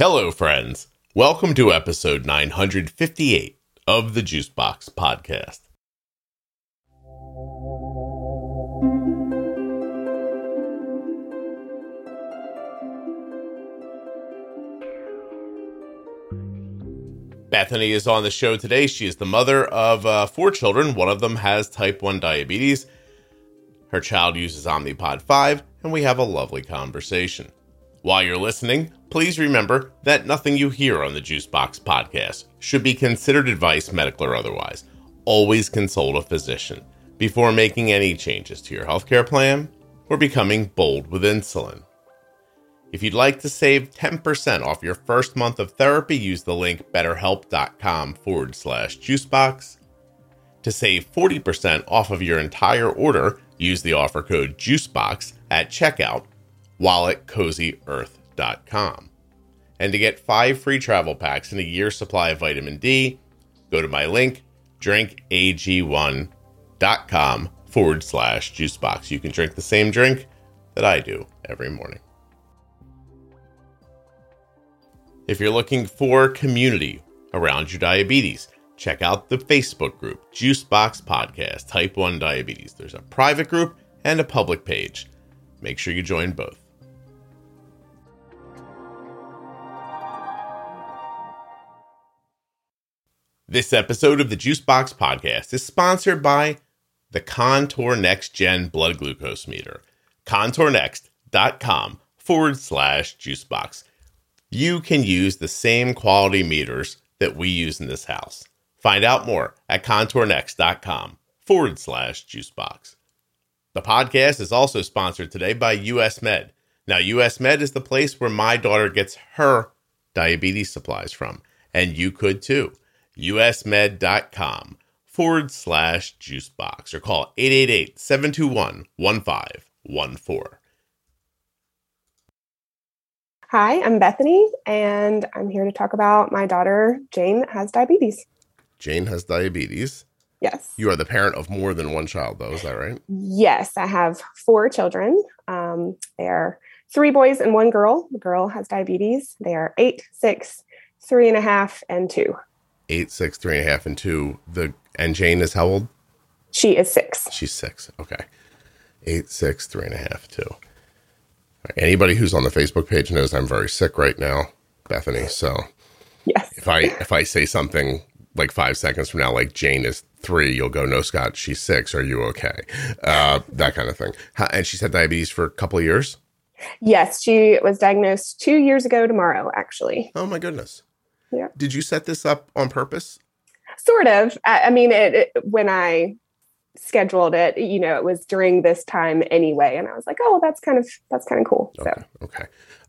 Hello, friends. Welcome to episode 958 of the Juicebox Podcast. Bethany is on the show today. She is the mother of uh, four children. One of them has type 1 diabetes. Her child uses Omnipod 5, and we have a lovely conversation. While you're listening, please remember that nothing you hear on the Juicebox podcast should be considered advice, medical or otherwise. Always consult a physician before making any changes to your healthcare plan or becoming bold with insulin. If you'd like to save 10% off your first month of therapy, use the link betterhelp.com forward slash juicebox. To save 40% off of your entire order, use the offer code JUICEBOX at checkout while at cozyearth.com. And to get five free travel packs and a year's supply of vitamin D, go to my link, drinkag1.com forward slash juicebox. You can drink the same drink that I do every morning. If you're looking for community around your diabetes, check out the Facebook group, Juicebox Podcast Type 1 Diabetes. There's a private group and a public page. Make sure you join both. This episode of the Juicebox Podcast is sponsored by the Contour Next Gen Blood Glucose Meter. ContourNext.com forward slash juicebox. You can use the same quality meters that we use in this house. Find out more at contournext.com forward slash juicebox. The podcast is also sponsored today by US Med. Now, US Med is the place where my daughter gets her diabetes supplies from, and you could too usmed.com forward slash juicebox or call 888 721 1514. Hi, I'm Bethany, and I'm here to talk about my daughter, Jane, that has diabetes. Jane has diabetes. Yes. You are the parent of more than one child, though. Is that right? Yes, I have four children. Um, they are three boys and one girl. The girl has diabetes. They are eight, six, three and a half, and two eight, six, three and a half, and two. The and Jane is how old? She is six. She's six. Okay, eight, six, three and a half, two. Right. Anybody who's on the Facebook page knows I'm very sick right now, Bethany. So yes, if I if I say something like five seconds from now, like Jane is three, you'll go, no, Scott, she's six. Are you okay? Uh, that kind of thing. And she's had diabetes for a couple of years. Yes, she was diagnosed two years ago tomorrow, actually. Oh my goodness. Yeah. Did you set this up on purpose? Sort of. I, I mean, it, it, when I scheduled it, you know, it was during this time anyway, and I was like, oh, that's kind of that's kind of cool. Okay. So. Okay.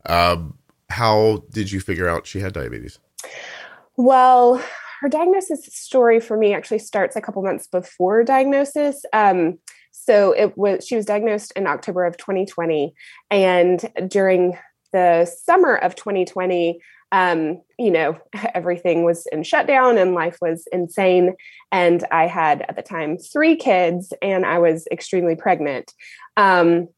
Um, how did you figure out she had diabetes? Well, her diagnosis story for me actually starts a couple months before diagnosis. Um, so it was she was diagnosed in October of 2020, and during the summer of 2020 um, you know, everything was in shutdown and life was insane. And I had at the time three kids and I was extremely pregnant. Um,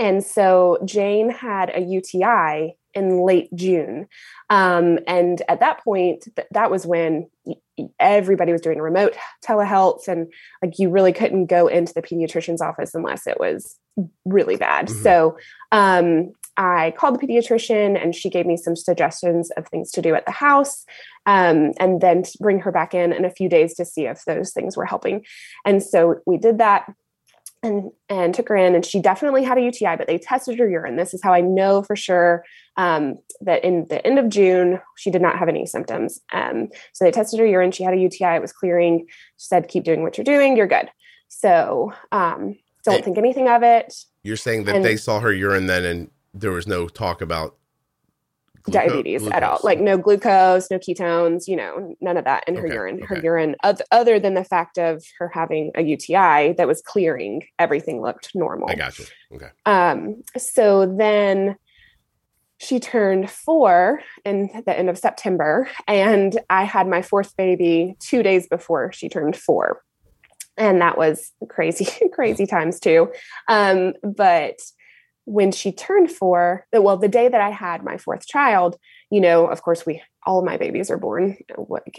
and so Jane had a UTI in late June. Um, and at that point, th- that was when everybody was doing remote telehealth and like you really couldn't go into the pediatrician's office unless it was really bad. Mm-hmm. So um, I called the pediatrician and she gave me some suggestions of things to do at the house um, and then bring her back in in a few days to see if those things were helping. And so we did that and, and took her in and she definitely had a UTI, but they tested her urine. This is how I know for sure um, that in the end of June, she did not have any symptoms. Um, so they tested her urine. She had a UTI. It was clearing. She said, keep doing what you're doing. You're good. So um, don't think anything of it. You're saying that and, they saw her urine then and there was no talk about glucose, diabetes glucose. at all. Like no glucose, no ketones, you know, none of that in her okay, urine. Okay. Her urine, other than the fact of her having a UTI that was clearing, everything looked normal. I got you. Okay. Um, so then she turned four in the end of September, and I had my fourth baby two days before she turned four. And that was crazy, crazy times too. Um, but when she turned four, well, the day that I had my fourth child, you know, of course, we all my babies are born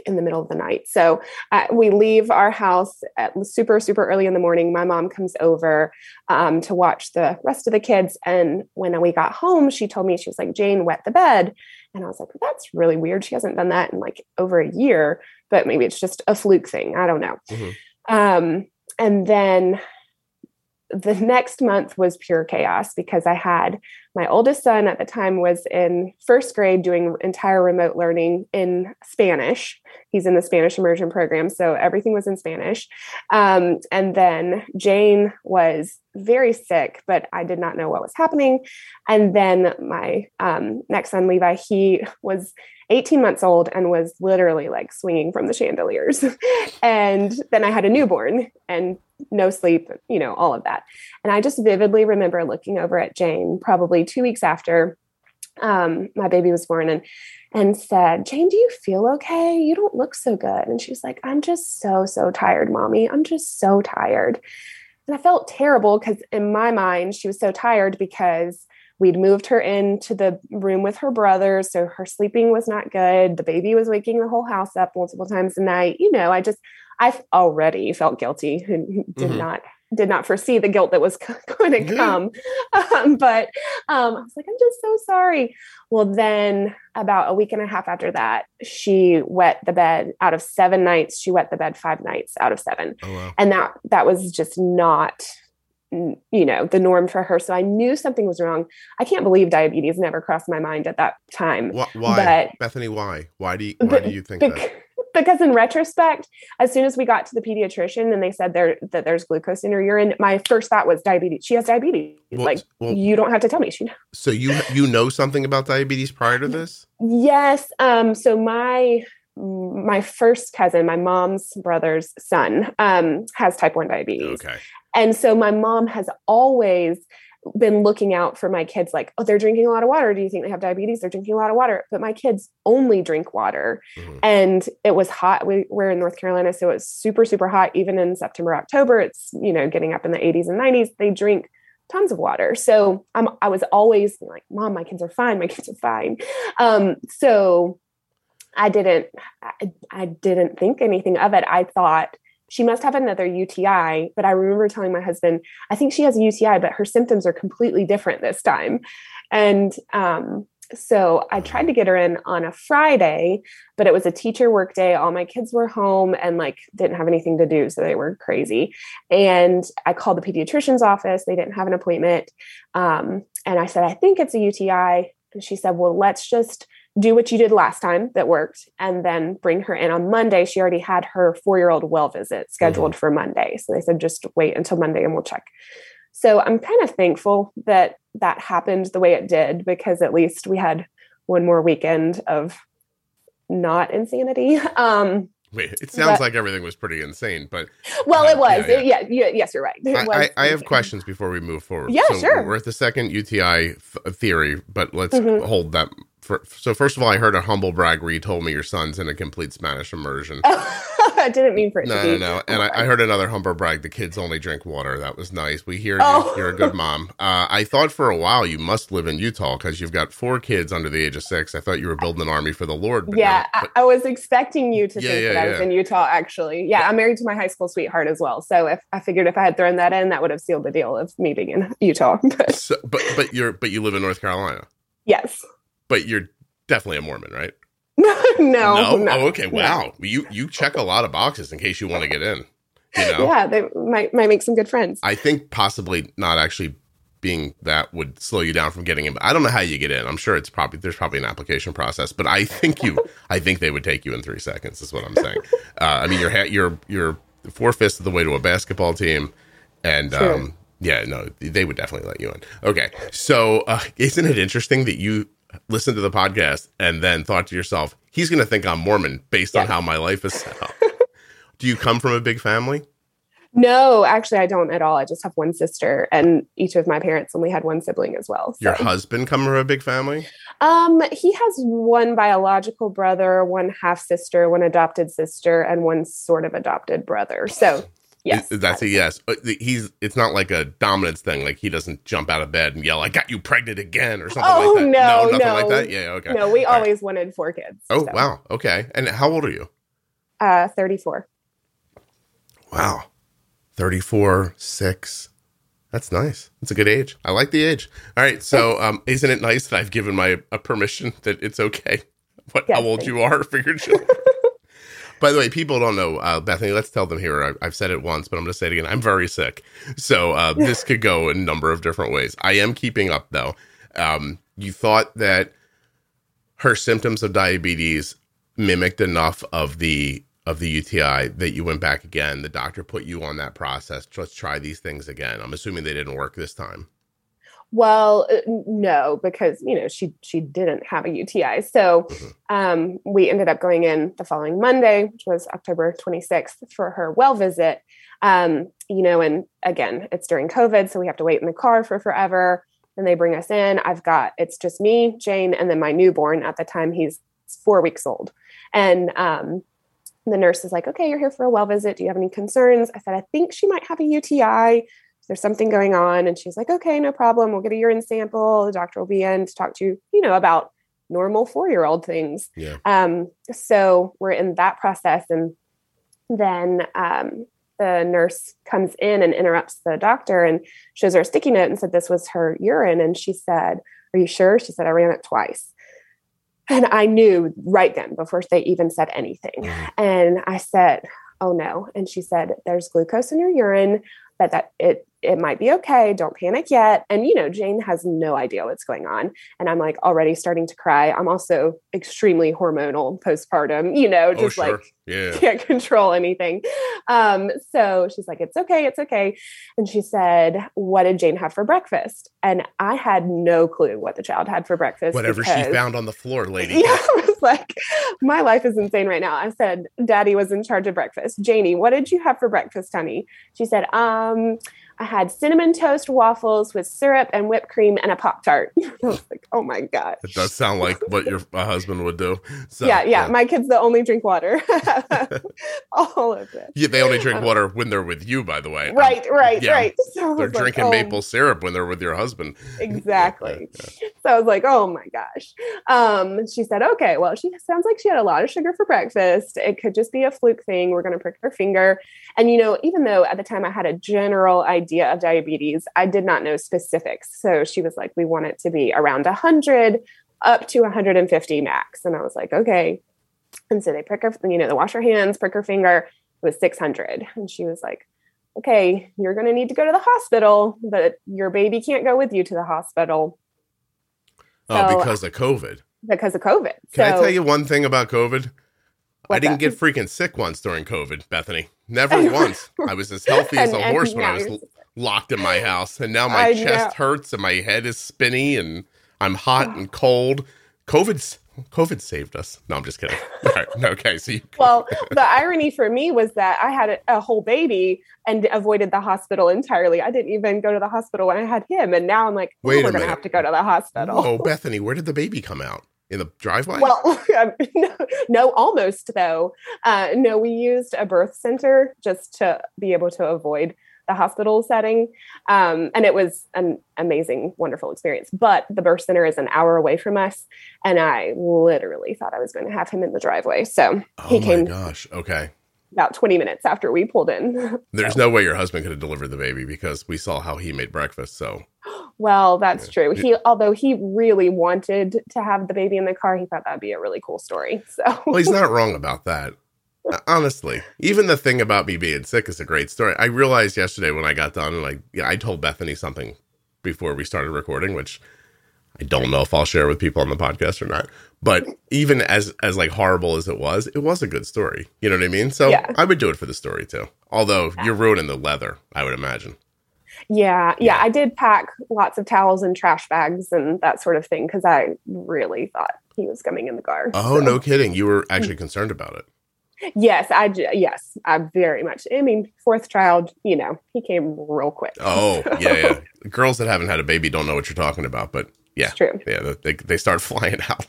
in the middle of the night. So uh, we leave our house at super, super early in the morning. My mom comes over um, to watch the rest of the kids. And when we got home, she told me, she was like, Jane, wet the bed. And I was like, well, that's really weird. She hasn't done that in like over a year, but maybe it's just a fluke thing. I don't know. Mm-hmm. Um, and then the next month was pure chaos because I had my oldest son at the time was in first grade doing entire remote learning in Spanish. He's in the Spanish immersion program, so everything was in Spanish. Um, and then Jane was very sick, but I did not know what was happening. And then my um, next son, Levi, he was 18 months old and was literally like swinging from the chandeliers. and then I had a newborn and no sleep, you know, all of that. And I just vividly remember looking over at Jane probably two weeks after um, my baby was born and and said, Jane, do you feel okay? You don't look so good. And she's like, I'm just so, so tired, mommy. I'm just so tired. And I felt terrible because in my mind, she was so tired because We'd moved her into the room with her brother, so her sleeping was not good. The baby was waking the whole house up multiple times a night. You know, I just I already felt guilty and did mm-hmm. not did not foresee the guilt that was going to come. Um, but um, I was like, I'm just so sorry. Well, then about a week and a half after that, she wet the bed out of seven nights. She wet the bed five nights out of seven, oh, wow. and that that was just not you know the norm for her so i knew something was wrong i can't believe diabetes never crossed my mind at that time why, why? But, bethany why why do you why do you think that because in retrospect as soon as we got to the pediatrician and they said there that there's glucose in her urine my first thought was diabetes she has diabetes well, like well, you don't have to tell me she knows. so you you know something about diabetes prior to this yes um so my my first cousin, my mom's brother's son, um, has type 1 diabetes. Okay. And so my mom has always been looking out for my kids like, oh, they're drinking a lot of water. Do you think they have diabetes? They're drinking a lot of water. But my kids only drink water. Mm-hmm. And it was hot. We, we're in North Carolina, so it's super, super hot. Even in September, October, it's, you know, getting up in the 80s and 90s. They drink tons of water. So I'm, I was always like, mom, my kids are fine. My kids are fine. Um, so I didn't, I, I didn't think anything of it. I thought, she must have another UTI. But I remember telling my husband, I think she has a UTI, but her symptoms are completely different this time. And um, so I tried to get her in on a Friday, but it was a teacher work day. All my kids were home and like didn't have anything to do. So they were crazy. And I called the pediatrician's office. They didn't have an appointment. Um, and I said, I think it's a UTI. And she said, Well, let's just do what you did last time that worked and then bring her in on Monday. She already had her four year old well visit scheduled mm-hmm. for Monday. So they said, just wait until Monday and we'll check. So I'm kind of thankful that that happened the way it did because at least we had one more weekend of not insanity. Um, Wait, it sounds but, like everything was pretty insane, but well, uh, it was. Yeah, yeah. yeah, yes, you're right. I, I, have questions before we move forward. Yeah, so sure. We're at the second UTI th- theory, but let's mm-hmm. hold that for, so first of all, I heard a humble brag where you told me your son's in a complete Spanish immersion. I didn't mean for it no, to be. No, no, And I, I, heard another humble brag. The kids only drink water. That was nice. We hear oh. you, are a good mom. Uh, I thought for a while you must live in Utah because you've got four kids under the age of six. I thought you were building an army for the Lord. yeah, no, but, I, was expecting you to yeah, think yeah, that I was in Utah. Actually, yeah, I'm married to my high school sweetheart as well. So if I figured if I had thrown that in, that would have sealed the deal of me being in Utah. but so, but but you're but you live in North Carolina. Yes. But you're definitely a Mormon, right? no, no, no. Oh, okay. Wow. No. You you check a lot of boxes in case you want to get in. You know? Yeah, they might might make some good friends. I think possibly not actually being that would slow you down from getting in. But I don't know how you get in. I'm sure it's probably there's probably an application process, but I think you I think they would take you in three seconds. Is what I'm saying. Uh, I mean, you're you're you're four fifths of the way to a basketball team, and um, yeah, no, they would definitely let you in. Okay, so uh, isn't it interesting that you listened to the podcast and then thought to yourself, he's going to think I'm Mormon based on how my life is set up. Do you come from a big family? No, actually, I don't at all. I just have one sister, and each of my parents only had one sibling as well. So. Your husband come from a big family? Um, he has one biological brother, one half sister, one adopted sister, and one sort of adopted brother. So Yes. Is- that's a yes. But He's. It's not like a dominance thing. Like he doesn't jump out of bed and yell, "I got you pregnant again" or something Oh, like that. no, nothing no. like that. Yeah. Okay. No, we All right. always wanted four kids. Oh so, wow. Okay. And how old are you? Uh, 34. Wow. 34, 6. That's nice. That's a good age. I like the age. All right. So, um, isn't it nice that I've given my a permission that it's okay what Yes, how old you are for your children? By the way, people don't know, uh, Bethany. Let's tell them here. I, I've said it once, but I'm going to say it again. I'm very sick, so uh, this could go a number of different ways. I am keeping up, though. Um, you thought that her symptoms of diabetes mimicked enough of the of the UTI that you went back again. The doctor put you on that process. Let's try these things again. I'm assuming they didn't work this time. Well, uh, no, because you know she she didn't have a UTI. So Mhm. um, we ended up going in the following Monday, which was October 26th, for her well visit. Um, you know, and again, it's during COVID, so we have to wait in the car for forever. and they bring us in. I've got it's just me, Jane, and then my newborn. At the time, he's four weeks old, and um, the nurse is like, "Okay, you're here for a well visit. Do you have any concerns?" I said, "I think she might have a UTI." There's something going on. And she's like okay no problem. We'll get a urine sample. The doctor will be in to talk to you you know about normal four year old things. Yeah. um, so we're in that process. And then um, the nurse comes in and interrupts the doctor and shows her a sticky note and said this was her urine. And she said are you sure? She said i ran it twice. And i knew right then before they even said anything. Mhm. and i said oh no. And she said there's glucose in your urine but that it it might be okay don't panic yet and you know jane has no idea what's going on and i'm like already starting to cry i'm also extremely hormonal postpartum you know Oh, just sure. like Yeah. can't control anything. Um, so she's like, it's okay, it's okay. And she said, What did Jane have for breakfast? And I had no clue what the child had for breakfast. Whatever she found on the floor, lady. Yeah, I was like, my life is insane right now. I said, Daddy was in charge of breakfast. Janie, what did you have for breakfast, honey? She said, um, I had cinnamon toast waffles with syrup and whipped cream and a Pop Tart. I was like, oh my God. It does sound like what your husband would do. So, yeah, yeah, My kids that only drink water. All of it. Yeah, they only drink water when they're with you, by the way. Um, Right, right, yeah. right. So They're was like, drinking oh, maple syrup when they're with your husband. Exactly. So I was like, oh my gosh. Um, she said, okay, well, she sounds like she had a lot of sugar for breakfast. It could just be a fluke thing. We're going to prick her finger. And, you know, even though at the time I had a general idea of diabetes, I did not know specifics. So she was like, we want it to be around 100 up to 150 max. And I was like, okay. And so they prick her, you know, they wash her hands, prick her finger. It was 600. And she was like, okay, you're going to need to go to the hospital, but your baby can't go with you to the hospital Oh, So- because of COVID. because of COVID. Can so, I tell you one thing about COVID? I didn't that? get freaking sick once during COVID, Bethany. Never once. I was as healthy as And- a horse when I was locked in my house. And now my I chest hurts and my head is spinny and I'm hot and cold. COVID's COVID saved us. No, I'm just kidding. Right. Okay. So you, well, the irony for me was that I had a, a whole baby and avoided the hospital entirely. I didn't even go to the hospital when I had him, and now I'm like, oh, Wait we're going to have to go to the hospital. oh, Bethany, where did the baby come out? In the driveway? Well, no, no, almost though. Uh, no, we used a birth center just to be able to avoid the hospital setting. Um, and it was an amazing, wonderful experience. But the birth center is an hour away from us. And I literally thought I was going to have him in the driveway. So oh he my came gosh. Okay. about 20 minutes after we pulled in. There's no way your husband could have delivered the baby because we saw how he made breakfast. So well, that's Yeah. true. He, although he really wanted to have the baby in the car, he thought that'd be a really cool story. So well, he's not wrong about that. Uh, Honestly, even the thing about me being sick is a great story. I realized yesterday when I got done, like, yeah, I told Bethany something before we started recording, which I don't know if I'll share with people on the podcast or not. But even as as like horrible as it was, it was a good story. You know what I mean? So Yeah. I would do it for the story too. Although you're ruining the leather, I would imagine. Yeah, Yeah. yeah, I did pack lots of towels and trash bags and that sort of thing because I really thought he was coming in the car. Oh, So- no kidding. You were actually concerned about it. Yes, I yes, I very much. I mean, fourth child, you know, he came real quick. Oh, yeah, yeah. Girls that haven't had a baby don't know what you're talking about, but yeah. It's true. Yeah, they, they start flying out.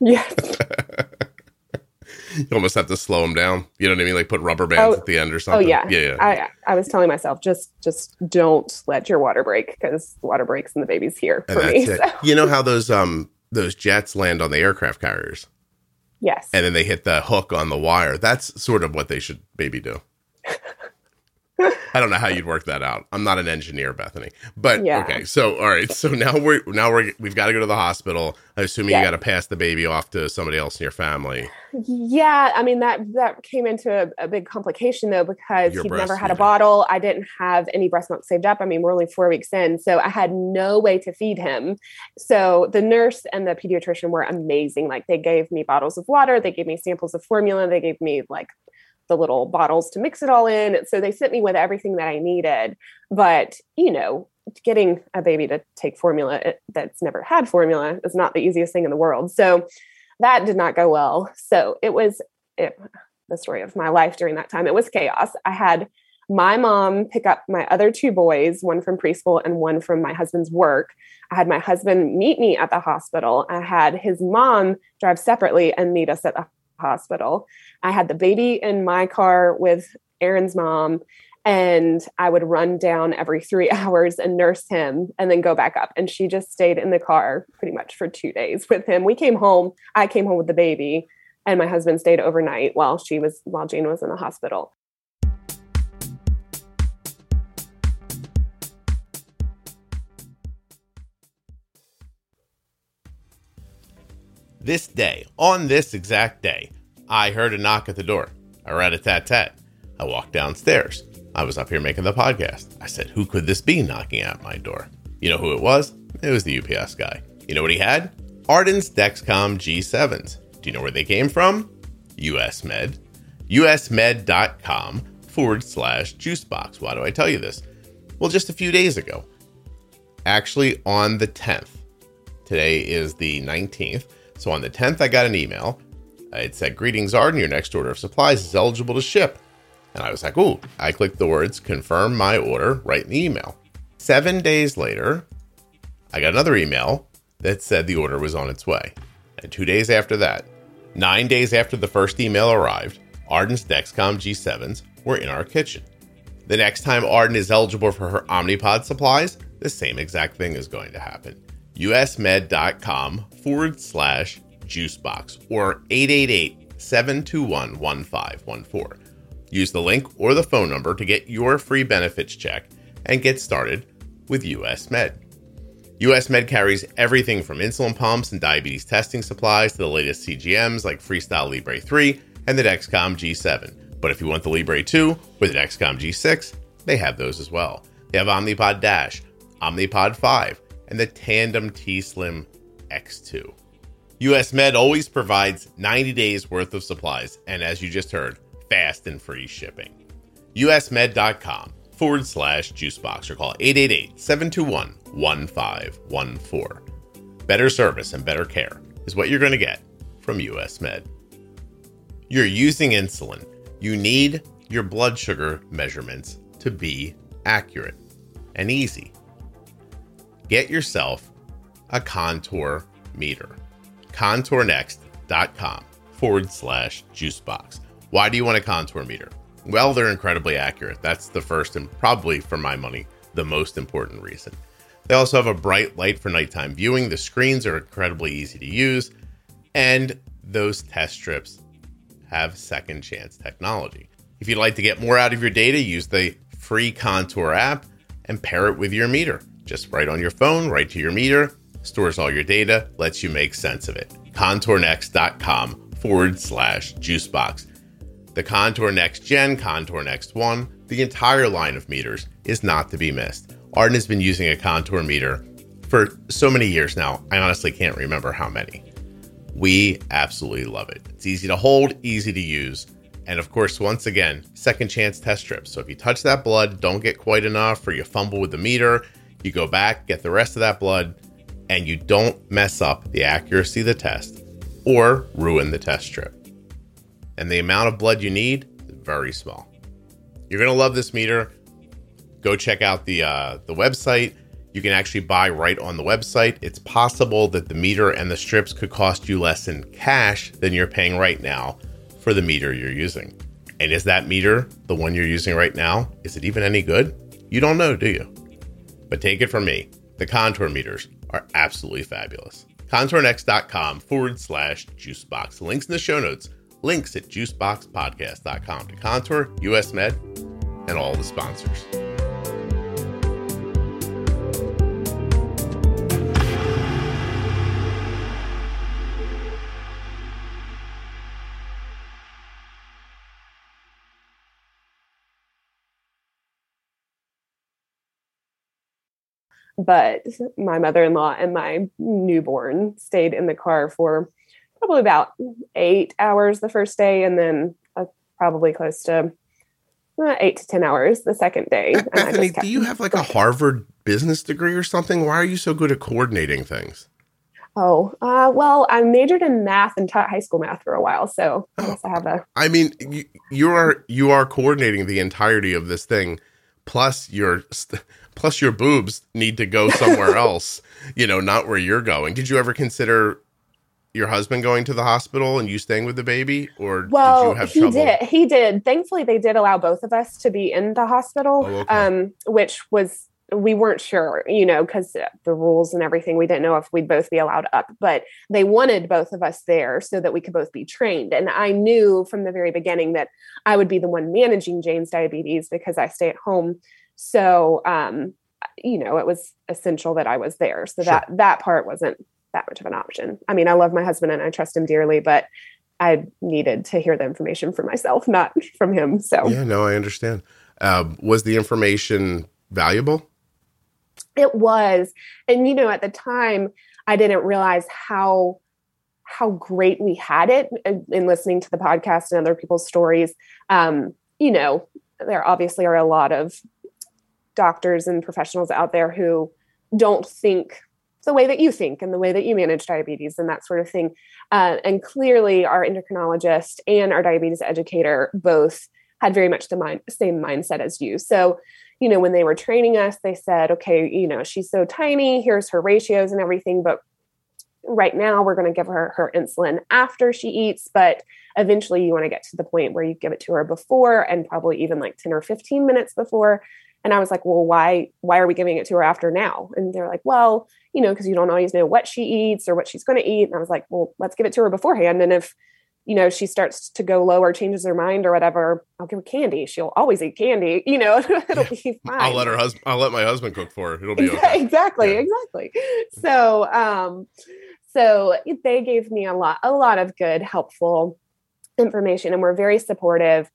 Yes. you almost have to slow them down. You know what I mean? Like put rubber bands Oh, at the end or Oh something. yeah, yeah, yeah. I I was telling myself just just don't let your water break because water breaks and the baby's here And for me. So, You know how those um those jets land on the aircraft carriers yes, and then they hit the hook on the wire. That's sort of what they should maybe do. I don't know how you'd work that out. I'm not an engineer, Bethany. But Yeah. okay, so all right, so now we're now we're we've got to go to the hospital. I'm assuming you got to pass the baby off to somebody else in your family. yeah. I mean that that came into a, a big complication though because You're he'd never had a bottle. I didn't have any breast milk saved up. I mean we're only four weeks in, so I had no way to feed him. So the nurse and the pediatrician were amazing. Like they gave me bottles of water, they gave me samples of formula, they gave me like the little bottles to mix it all in. So they sent me with everything that I needed. But, you know, getting a baby to take formula eh, that's never had formula is not the easiest thing in the world. So that did not go well. So it was it, the story of my life during that time. It was chaos. I had my mom pick up my other two boys, one from preschool and one from my husband's work. I had my husband meet me at the hospital. I had his mom drive separately and meet us at the hospital. I had the baby in my car with Aaron's mom, and I would run down every three hours and nurse him and then go back up. And she just stayed in the car pretty much for two days with him. We came home, I came home with the baby, and my husband stayed overnight while she was while Jane was in the hospital. This day, on this exact day, I heard a knock at the door. I rat a tat tat. I walked downstairs. I was up here making the podcast. I said, Who could this be knocking at my door? You know who it was? It was the UPS guy. You know what he had? Arden's Dexcom G7s. Do you know where they came from? US Med. usmed.com forward slash juicebox. Why do I tell you this? Well, just a few days ago, actually on the 10th, today is the 19th. So on the 10th, I got an email. It said, Greetings, Arden. Your next order of supplies is eligible to ship. And I was like, Ooh, I clicked the words confirm my order right in the email. Seven days later, I got another email that said the order was on its way. And two days after that, nine days after the first email arrived, Arden's Dexcom G7s were in our kitchen. The next time Arden is eligible for her Omnipod supplies, the same exact thing is going to happen. usmed.com forward slash juicebox or 888 721 1514. Use the link or the phone number to get your free benefits check and get started with US Med. US Med carries everything from insulin pumps and diabetes testing supplies to the latest CGMs like Freestyle Libre 3 and the Dexcom G7. But if you want the Libre 2 or the Dexcom G6, they have those as well. They have Omnipod Dash, Omnipod 5, and the Tandem T Slim X2. US Med always provides 90 days worth of supplies, and as you just heard, fast and free shipping. usmed.com forward slash juicebox or call 888 721 1514. Better service and better care is what you're going to get from US Med. You're using insulin. You need your blood sugar measurements to be accurate and easy. Get yourself a contour meter. Contournext.com forward slash juicebox. Why do you want a contour meter? Well, they're incredibly accurate. That's the first and probably, for my money, the most important reason. They also have a bright light for nighttime viewing. The screens are incredibly easy to use. And those test strips have second chance technology. If you'd like to get more out of your data, use the free Contour app and pair it with your meter. Just right on your phone, right to your meter, stores all your data, lets you make sense of it. ContourNext.com forward slash juicebox. The Contour Next Gen, Contour Next One, the entire line of meters is not to be missed. Arden has been using a contour meter for so many years now, I honestly can't remember how many. We absolutely love it. It's easy to hold, easy to use, and of course, once again, second chance test strips. So if you touch that blood, don't get quite enough, or you fumble with the meter, you go back, get the rest of that blood, and you don't mess up the accuracy of the test or ruin the test strip. And the amount of blood you need is very small. You're gonna love this meter. Go check out the uh, the website. You can actually buy right on the website. It's possible that the meter and the strips could cost you less in cash than you're paying right now for the meter you're using. And is that meter, the one you're using right now, is it even any good? You don't know, do you? But take it from me, the contour meters are absolutely fabulous. ContourNext.com forward slash juicebox. Links in the show notes. Links at juiceboxpodcast.com to Contour, US Med, and all the sponsors. But my mother-in-law and my newborn stayed in the car for probably about eight hours the first day and then uh, probably close to uh, eight to ten hours the second day. Bethany do you have like a harvard business degree or something? Why are you so good at coordinating things? Oh, uh, well, I majored in math and taught high school math for a while, so I guess I have a. I mean, you, you are you are coordinating the entirety of this thing, plus your st- plus your boobs need to go somewhere else, you know, not where you're going. Did you ever consider your husband going to the hospital and you staying with the baby or well, did you have he trouble? did. He did. Thankfully, they did allow both of us to be in the hospital, Oh, okay. um, which was we weren't sure, you know, because the rules and everything. We didn't know if we'd both be allowed up, but they wanted both of us there so that we could both be trained. And I knew from the very beginning that I would be the one managing Jane's diabetes because I stay at home. So, um, you know, it was essential that I was there. So Sure. that that part wasn't that much of an option. I mean, I love my husband and I trust him dearly, but I needed to hear the information for myself, not from him. So Yeah, no, I understand. Um, was the information valuable? it was. And you know, at the time, I didn't realize how how great we had it in- in listening to the podcast and other people's stories. Um, you know, there obviously are a lot of doctors and professionals out there who don't think the way that you think and the way that you manage diabetes and that sort of thing. Uh, and clearly, our endocrinologist and our diabetes educator both had very much the mind, same mindset as you. So, you know, when they were training us, they said, okay, you know, she's so tiny, here's her ratios and everything, but right now we're going to give her her insulin after she eats, but eventually you want to get to the point where you give it to her before and probably even like 10 or 15 minutes before. And I was like, well, why why are we giving it to her after now? And they're like, well, you know, because you don't always know what she eats or what she's going to eat. And I was like, well, let's give it to her beforehand. And if you know she starts to go low or changes her mind or whatever, I'll give her candy. She'll always eat candy. You know, it'll be fine. I'll let her husband. I'll let my husband cook for her. It'll be okay. exactly Yeah. exactly so um so they gave me a lot a lot of good helpful information and were very supportive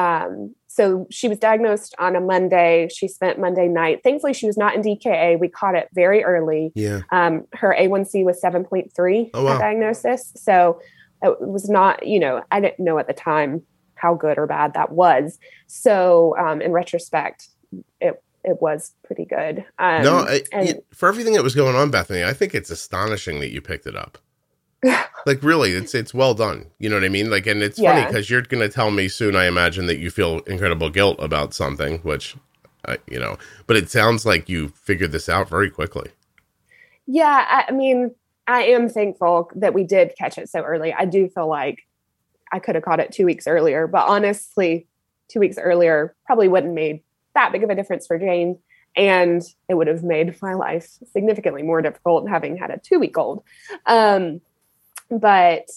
um so she was diagnosed on a monday. She spent monday night. Thankfully she was not in dka we caught it very early. Yeah. um her a1c was 7.3 Oh, wow. at diagnosis. So it was not you know i didn't know at the time how good or bad that was. So um in retrospect it it was pretty good. Um no, I, and- you- for everything that was going on, Bethany, I think it's astonishing that you picked it up. Like really, it's it's well done. You know what I mean? Like, and it's funny because you're going to tell me soon. I imagine that you feel incredible guilt about something, which, I, you know, but it sounds like you figured this out very quickly. Yeah, I, I mean, I am thankful that we did catch it so early. I do feel like I could have caught it two weeks earlier, but honestly, two weeks earlier probably wouldn't made that big of a difference for Jane. And it would have made my life significantly more difficult having had a two week old. Um, but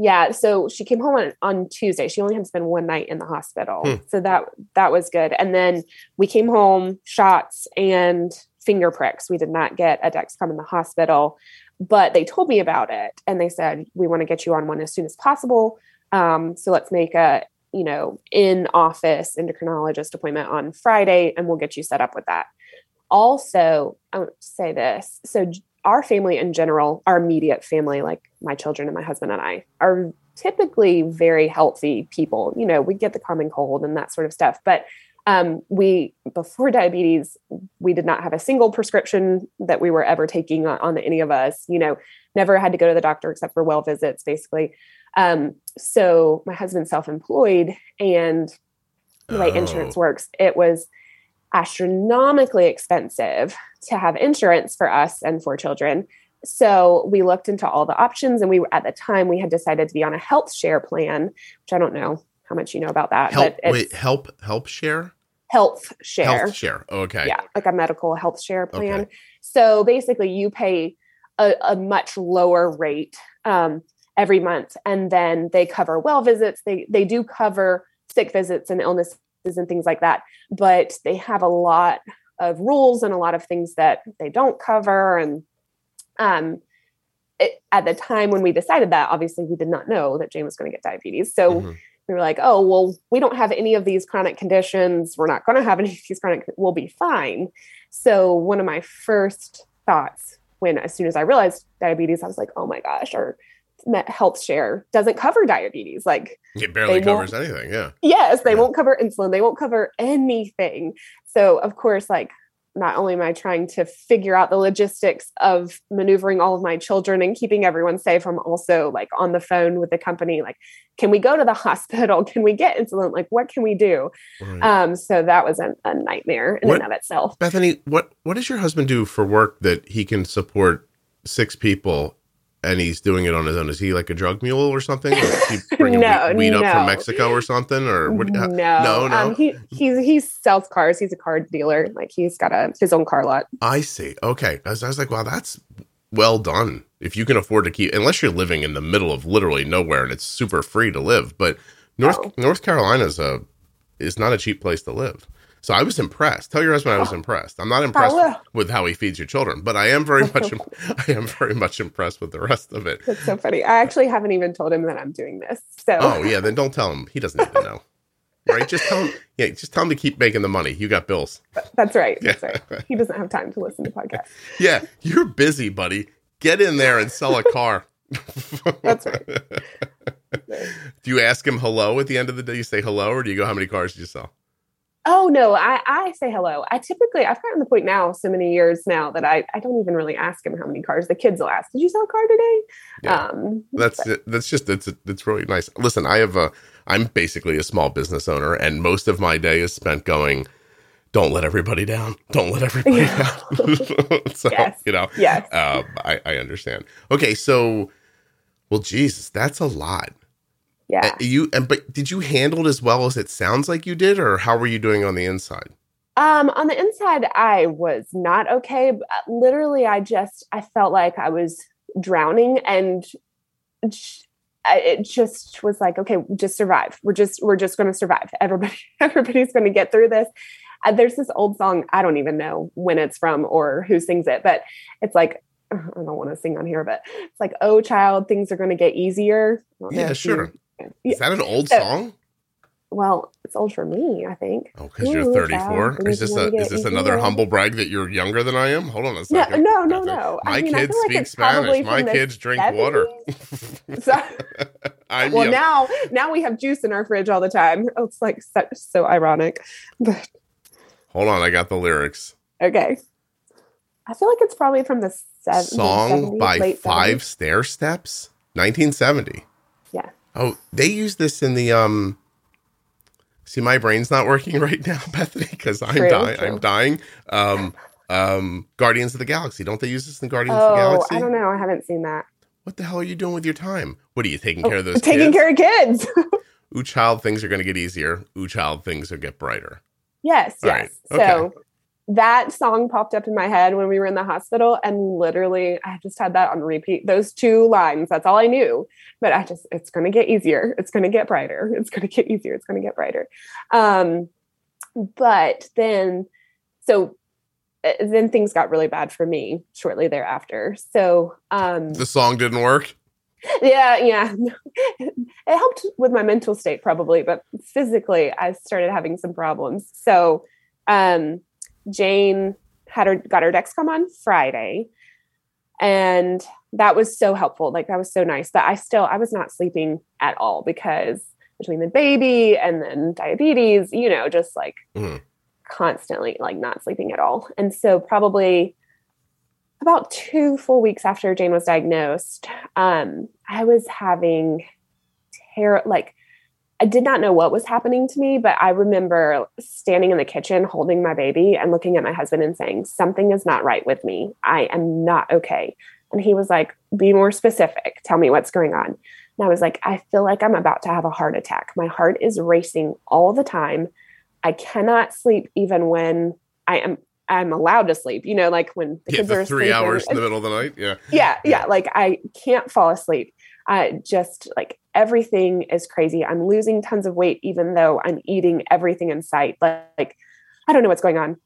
yeah, so she came home on, on Tuesday. She only had to spend one night in the hospital. Hmm. So that that was good. And then we came home, shots and finger pricks. We did not get a Dexcom in the hospital, but they told me about it and they said, we want to get you on one as soon as possible. Um, so let's make a, you know, in office endocrinologist appointment on Friday and we'll get you set up with that. Also, I want to say this. So our family in general, our immediate family, like my children and my husband and I, are typically very healthy people. You know, we get the common cold and that sort of stuff, but um, we before diabetes we did not have a single prescription that we were ever taking on, on any of us you know never had to go to the doctor except for well visits basically um, so my husband's self-employed and the way Oh. insurance works it was astronomically expensive to have insurance for us and for children. So we looked into all the options and we were at the time we had decided to be on a health share plan which i don't know how much you know about that help but wait help help share? Health share. Health share okay. Yeah like a medical health share plan. Okay. so basically you pay a, a much lower rate um, every month and then they cover well visits. They they do cover sick visits and illnesses and things like that but they have a lot of rules and a lot of things that they don't cover and um it, at the time when we decided that obviously we did not know that jane was going to get diabetes so Mhm. we were like, oh, well, we don't have any of these chronic conditions. We're not going to have any of these chronic, we'll be fine. So, one of my first thoughts when, as soon as I realized diabetes, I was like, oh my gosh, our Met health share doesn't cover diabetes. Like, it barely covers anything yeah yes, they Yeah. won't cover insulin, they won't cover anything. So, of course, like, not only am I trying to figure out the logistics of maneuvering all of my children and keeping everyone safe, I'm also like on the phone with the company, like, can we go to the hospital? Can we get insulin? Like, what can we do? Right. Um, so that was a, a nightmare in What- and of itself. Bethany, what what does your husband do for work that he can support six people and he's doing it on his own? Is he like a drug mule or something? Is he bringing No, weed, weed up from. Mexico or something? Or what? no, no, no. Um, he he's he sells cars. He's a car dealer. Like he's got a his own car lot. I see. Okay, I was, I was like, wow, that's well done. If you can afford to keep, unless you're living in the middle of literally nowhere and it's super free to live, but North Oh. North Carolina's a is not a cheap place to live. So I was impressed. Tell your husband I was oh. impressed. I'm not impressed with how he feeds your children, but I am very much I am very much impressed with the rest of it. That's so funny. I actually haven't even told him that I'm doing this. So Oh yeah, then don't tell him. He doesn't to know. Right? Just tell him. Yeah, just tell him to keep making the money. You got bills. that's right. That's Yeah. right. He doesn't have time to listen to podcasts. Yeah, you're busy, buddy. Get in there and sell a car. That's right. Do you ask him hello at the end of the day? You say hello, or do you go, "How many cars did you sell?" Oh no, I, I say hello. I typically I've gotten to the point now, so many years now that I, I don't even really ask him how many cars. The kids will ask, Did you sell a car today? Yeah. Um That's that's just it's it's really nice. Listen, I have a I'm basically a small business owner, and most of my day is spent going. Don't let everybody down. Don't let everybody down. so Yes. you know, yes. um, I, I understand. Okay, so, well, Jesus, that's a lot. Yeah. Uh, You and but did you handle it as well as it sounds like you did, or how were you doing on the inside? Um, on the inside, I was not okay. Literally, I just I felt like I was drowning, and it just was like, okay, just survive. We're just we're just going to survive. Everybody, everybody's going to get through this. Uh, there's this old song. I don't even know when it's from or who sings it, but it's like I don't want to sing on here, but it's like, oh, child, things are going to get easier. I don't know Yeah, you- sure. Yeah. Is that an old So- song? Well, it's old for me, I think. Oh, because you're 34. Is this a is this another humble brag that you're younger than I am? Hold on a second. no, no, That's no. My I mean, kids like speak Spanish. My kids drink water. So, I, well, yeah. now now we have juice in our fridge all the time. Oh, it's like so, so ironic. But Hold on, I got the lyrics. okay, I feel like it's probably from the Song 70s, by Five 70s. Stairsteps, 1970. Yeah. Oh, they use this in the um. See, my brain's not working right now, Bethany, because I'm True, dying. true. I'm dying. Um, um, Guardians of the Galaxy. Don't they use this in Guardians of the Oh, Galaxy? I don't know. I haven't seen that. What the hell are you doing with your time? What are you taking care of those Oh, Taking kids? care of kids. Ooh, child, things are going to get easier. Ooh, child, things will get brighter. yes, All yes. right, So that song popped up in my head when we were in the hospital, and literally, I just had that on repeat. Those two lines. That's all I knew. But I just, it's going to get easier. It's going to get brighter. It's going to get easier. It's going to get brighter. Um, but then, so uh, then things got really bad for me shortly thereafter. So, um, The song didn't work. yeah yeah it helped with my mental state probably but physically i started having some problems so um jane had her got her dexcom on friday and that was so helpful like that was so nice that i still i was not sleeping at all because between the baby and then diabetes you know just like Mhm. constantly like not sleeping at all and so probably about two full weeks after Jane was diagnosed, um, I was having terror. Like, I did not know what was happening to me, but I remember standing in the kitchen holding my baby and looking at my husband and saying, Something is not right with me. I am not okay. And he was like, Be more specific. Tell me what's going on. And I was like, I feel like I'm about to have a heart attack. My heart is racing all the time. I cannot sleep even when I am I'm allowed to sleep. You know, like when the yeah, kids the are three hours in the middle of the night. Yeah. Yeah, yeah. Like I can't fall asleep. I just like everything is crazy. I'm losing tons of weight, even though I'm eating everything in sight. Like, like I don't know what's going on.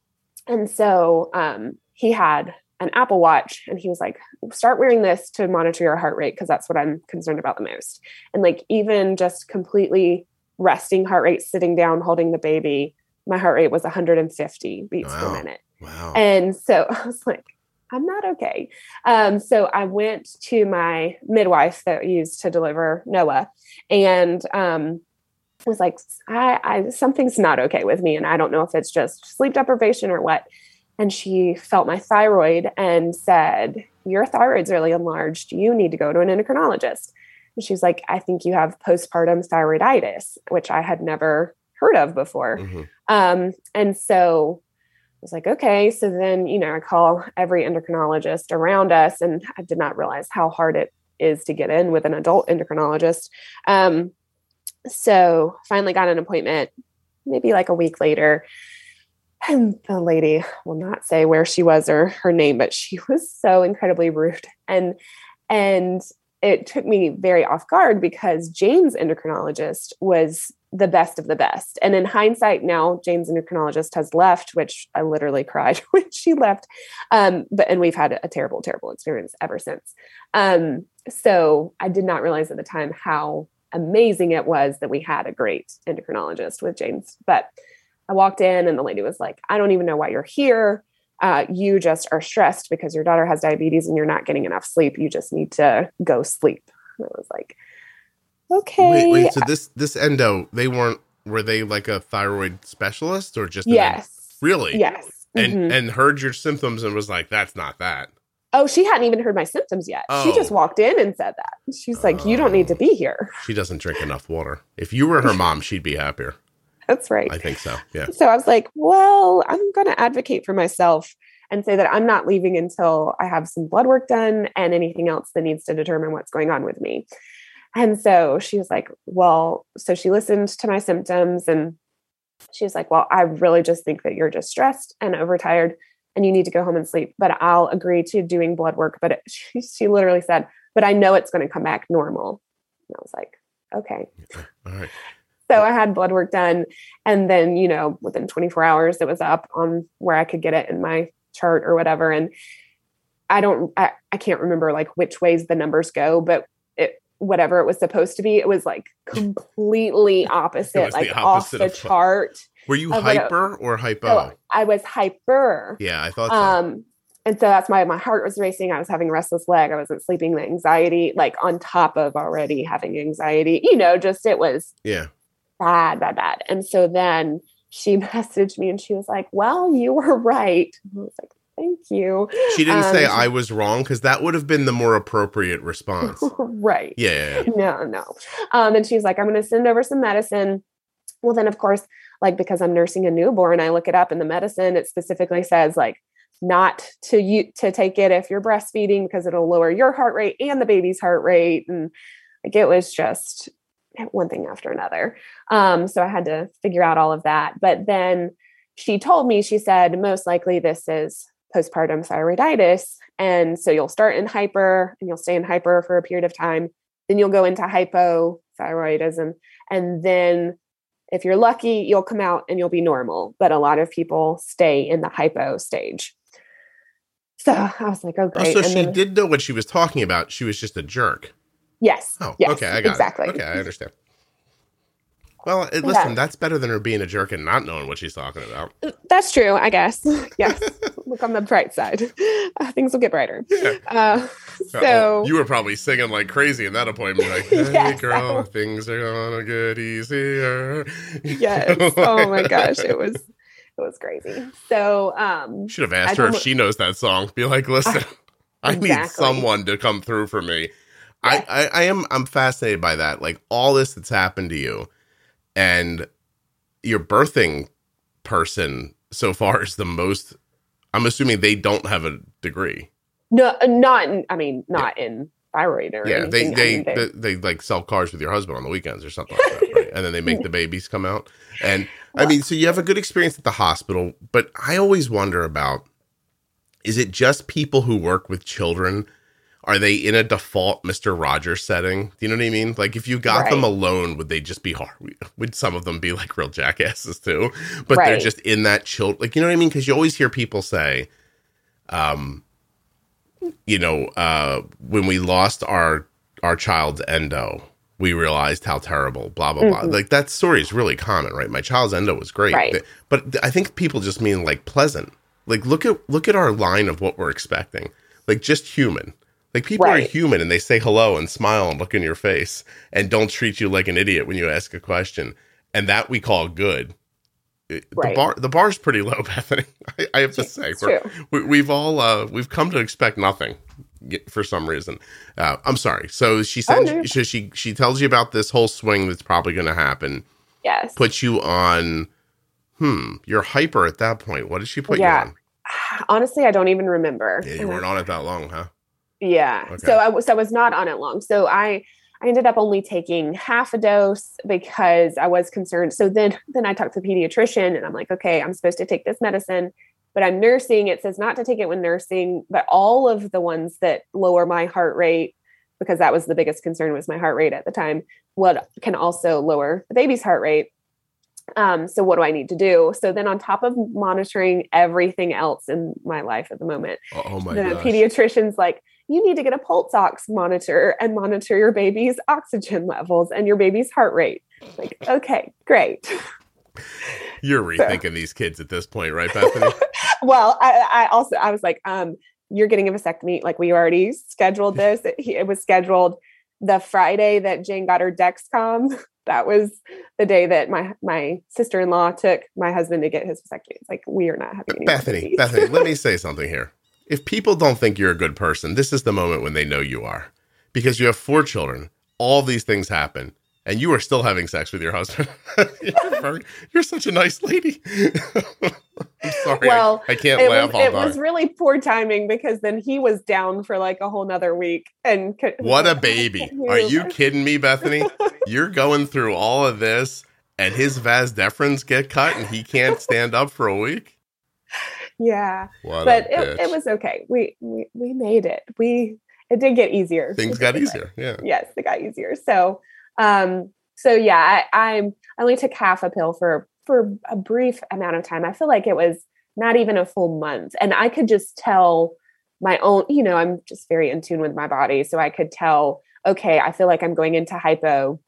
And so um, he had an Apple Watch and he was like, start wearing this to monitor your heart rate because that's what I'm concerned about the most. And like, even just completely resting heart rate, sitting down, holding the baby, my heart rate was 150 beats wow. per minute. Wow. And so I was like, I'm not okay. Um, so I went to my midwife that used to deliver Noah and um, was like, I, I, something's not okay with me. And I don't know if it's just sleep deprivation or what. And she felt my thyroid and said, Your thyroid's really enlarged. You need to go to an endocrinologist. And she's like, I think you have postpartum thyroiditis, which I had never heard of before. Mm-hmm. Um, and so was like, okay. So then, you know, I call every endocrinologist around us, and I did not realize how hard it is to get in with an adult endocrinologist. Um, so finally got an appointment, maybe like a week later. And the lady will not say where she was or her name, but she was so incredibly rude. And and it took me very off guard because Jane's endocrinologist was the best of the best. And in hindsight, now Jane's endocrinologist has left, which I literally cried when she left. Um, but and we've had a terrible, terrible experience ever since. Um, so I did not realize at the time how amazing it was that we had a great endocrinologist with Jane's. But I walked in and the lady was like, I don't even know why you're here uh, you just are stressed because your daughter has diabetes and you're not getting enough sleep. You just need to go sleep. And I was like, okay. Wait, wait, so this this endo, they weren't were they like a thyroid specialist or just yes, really yes, and mm-hmm. and heard your symptoms and was like, that's not that. Oh, she hadn't even heard my symptoms yet. Oh. She just walked in and said that. She's like, "You don't need to be here." She doesn't drink enough water. If you were her mom, she'd be happier. That's right. I think so. Yeah. So I was like, well, I'm going to advocate for myself and say that I'm not leaving until I have some blood work done and anything else that needs to determine what's going on with me. And so she was like, well, so she listened to my symptoms and she was like, well, I really just think that you're just stressed and overtired and you need to go home and sleep. But I'll agree to doing blood work. But it, she, she literally said, but I know it's going to come back normal. And I was like, okay. All right. So I had blood work done. And then, you know, within 24 hours, it was up on where I could get it in my chart or whatever. And I don't, I, I can't remember like which ways the numbers go, but whatever it was supposed to be, it was like completely opposite, like the opposite off the chart. Were you hyper or hypo? So I was hyper. Yeah, I thought so. Um, and so that's why my heart was racing. I was having a restless leg. I wasn't sleeping. The anxiety, like on top of already having anxiety, you know, just it was yeah bad, bad, bad. And so then she messaged me and she was like, Well, you were right. I was like, Thank you. She didn't um, say I was wrong because that would have been the more appropriate response. right. Yeah, yeah, No, no. Um, and she's like, I'm going to send over some medicine. Well, then, of course, like because I'm nursing a newborn, I look it up in the medicine. It specifically says, like, not to you to take it if you're breastfeeding because it'll lower your heart rate and the baby's heart rate and like it was just one thing after another. Um, so I had to figure out all of that. But then she told me, she said, most likely this is postpartum thyroiditis. And so you'll start in hyper and you'll stay in hyper for a period of time. Then you'll go into hypothyroidism. And then if you're lucky, you'll come out and you'll be normal. But a lot of people stay in the hypo stage. So I was like, oh, great. Oh, so she then, did know what she was talking about. She was just a jerk. Yes. Oh, yes, okay. I got exactly. It. Okay, I understand. Well, listen, yeah. that's better than her being a jerk and not knowing what she's talking about. That's true, I guess. Yes. Look on the bright side. Uh, things will get brighter. Yeah. Uh, so you were probably singing like crazy in that appointment, like, "Hey, yes, girl, things are gonna get easier." yes. Oh my gosh, it was it was crazy. So, um, should have asked I her if she knows that song. Be like, "Listen, I, I need someone to come through for me." I, I, I am I'm fascinated by that. Like all this that's happened to you, and your birthing person so far is the most. I'm assuming they don't have a degree. No, uh, not. In, I mean, not yeah. in thyroid or yeah. Anything. They they, I mean, they, they like sell cars with your husband on the weekends or something like that, right? and then they make the babies come out. And I mean, so you have a good experience at the hospital, but I always wonder about: is it just people who work with children? Are they in a default Mister Rogers setting? Do you know what I mean? Like, if you got right. them alone, would they just be hard? Would some of them be like real jackasses too? But right. they're just in that child, like you know what I mean? Because you always hear people say, um, you know, uh, when we lost our our child's endo, we realized how terrible. Blah blah mm-hmm. blah. Like that story is really common, right? My child's endo was great, right. but I think people just mean like pleasant. Like look at look at our line of what we're expecting. Like just human. Like people right. are human and they say hello and smile and look in your face and don't treat you like an idiot when you ask a question. And that we call good. Right. The bar the bar's pretty low, Bethany. I, I have to say, we, have all uh, we've come to expect nothing for some reason. Uh, I'm sorry. So she said oh, she, she she tells you about this whole swing that's probably going to happen. Yes. Puts you on. Hmm. You're hyper at that point. What did she put yeah. you on? Honestly, I don't even remember. Yeah, you weren't on it that long, huh? Yeah. Okay. So I was so I was not on it long. So I I ended up only taking half a dose because I was concerned. So then then I talked to the pediatrician and I'm like, okay, I'm supposed to take this medicine, but I'm nursing. It says not to take it when nursing, but all of the ones that lower my heart rate, because that was the biggest concern was my heart rate at the time, what can also lower the baby's heart rate. Um, so what do I need to do? So then on top of monitoring everything else in my life at the moment, oh my the gosh. pediatrician's like, you need to get a pulse ox monitor and monitor your baby's oxygen levels and your baby's heart rate. Like, okay, great. You're rethinking so. these kids at this point, right, Bethany? well, I, I, also I was like, um, you're getting a vasectomy. Like we already scheduled this. It, it was scheduled the Friday that Jane got her Dexcom. That was the day that my my sister in law took my husband to get his vasectomy. It's like we are not having any. Bethany, Bethany, let me say something here if people don't think you're a good person, this is the moment when they know you are. Because you have four children, all these things happen, and you are still having sex with your husband. you're, you're, such a nice lady. I'm sorry. Well, I, I can't it laugh was, It was really poor timing because then he was down for like a whole nother week. And what a baby. Are you kidding me, Bethany? You're going through all of this and his vas deferens get cut and he can't stand up for a week? Yeah what but it, it, was okay. We, we we made it. We it did get easier. Things got easier yeah. yes it got easier. So um so yeah I, I only took half a pill for for a brief amount of time. I feel like it was not even a full month and i could just tell my own you know i'm just very in tune with my body so i could tell okay i feel like i'm going into hypo.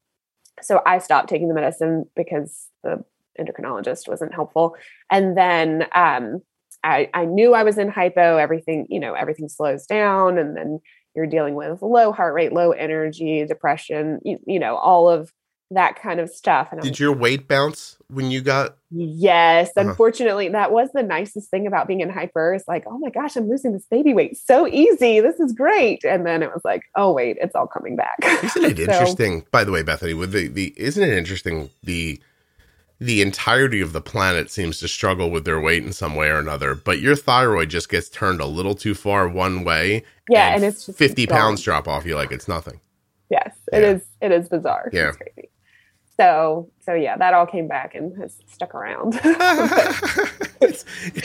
So i stopped taking the medicine because the endocrinologist wasn't helpful. And then um I, I knew I was in hypo, everything, you know, everything slows down and then you're dealing with low heart rate, low energy, depression, you, you know, all of that kind of stuff. And Did your weight bounce when you got? Yes. Uh-huh. Unfortunately, that was the nicest thing about being in hyper. It's like, oh my gosh, I'm losing this baby weight so easy. This is great. And then it was like, oh wait, it's all coming back. Isn't it so, interesting? By the way, Bethany, with the the isn't it interesting the the entirety of the planet seems to struggle with their weight in some way or another, but your thyroid just gets turned a little too far one way. Yeah, and, and it's 50 pounds drop off you like it's nothing. Yes, it yeah. is. It is bizarre. Yeah. It's crazy. So, so yeah, that all came back and has stuck around. it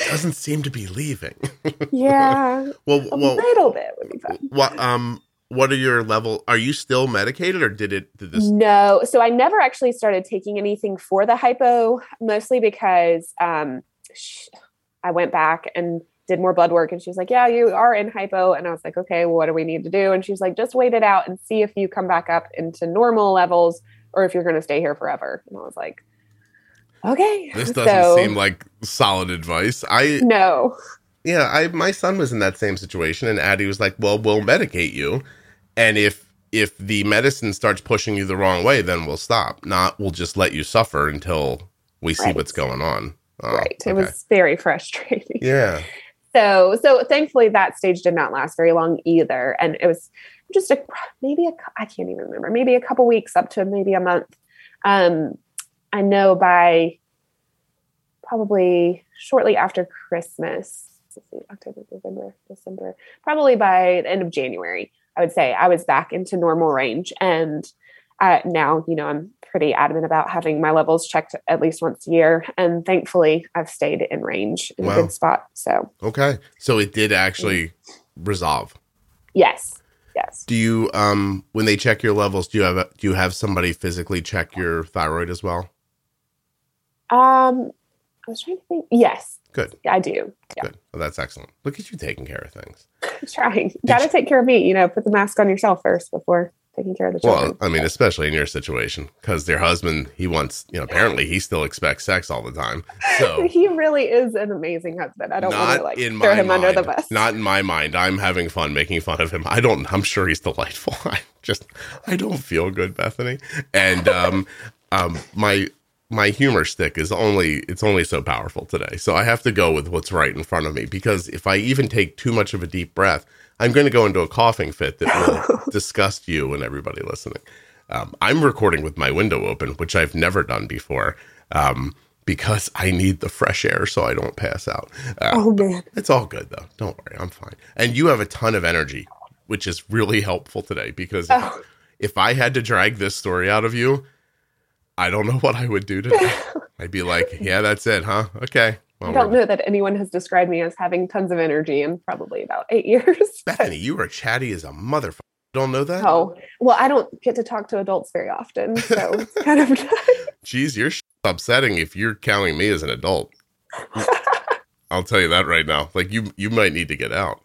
doesn't seem to be leaving. yeah. Well, a well, little bit would be fun. What, um, what are your level are you still medicated or did it did this no so i never actually started taking anything for the hypo mostly because um i went back and did more blood work and she was like yeah you are in hypo and i was like okay well, what do we need to do? And she's like just wait it out and see if you come back up into normal levels or if you're going to stay here forever. And i was like okay. This doesn't so, seem like solid advice. I no. Yeah i my son was in that same situation and addie was like well we'll medicate you and if if the medicine starts pushing you the wrong way, then we'll stop. Not we'll just let you suffer until we see right. what's going on. Oh, right. It okay. was very frustrating. Yeah. So so thankfully that stage did not last very long either, and it was just a maybe a I can't even remember maybe a couple weeks up to maybe a month. Um, I know by probably shortly after Christmas October, November, December, probably by the end of January, I would say I was back into normal range. And uh, now, you know, I'm pretty adamant about having my levels checked at least once a year. And thankfully, I've stayed in range in Wow. a good spot. So, Okay. So it did actually resolve. yes, yes. Do you um when they check your levels, do you have a, do you have somebody physically check your thyroid as well? Um, I was trying to think. Yes, Good. I do. Yeah, Good. Well, that's excellent. Look at you taking care of things. I'm trying. Got to take care of me. You know, put the mask on yourself first before taking care of the children. Well, I mean, especially in your situation, because their husband, he wants, you know, apparently he still expects sex all the time. So he really is an amazing husband. I don't want to like throw him under the bus. Not in my mind. I'm having fun making fun of him. I don't. I'm sure he's delightful. I just, I don't feel good, Bethany. And um, um, my my humor stick is only it's only so powerful today. So I have to go with what's right in front of me because if I even take too much of a deep breath, I'm going to go into a coughing fit that will disgust you and everybody listening. Um, I'm recording with my window open, which I've never done before. Um, because I need the fresh air so I don't pass out. Uh, oh man, it's all good though. Don't worry, I'm fine. And you have a ton of energy, which is really helpful today because if, Oh. if I had to drag this story out of you, I don't know what I would do today. I'd be like, "Yeah, that's it, huh? Okay." Well, I don't know that anyone has described me as having tons of energy in probably about eight years. Bethany, you are chatty as a motherfucker. Don't know that? Oh well, I don't get to talk to adults very often, so it's kind of Jeez, you're sh- upsetting if you're counting me as an adult. I'll tell you that right now. Like you, you might need to get out.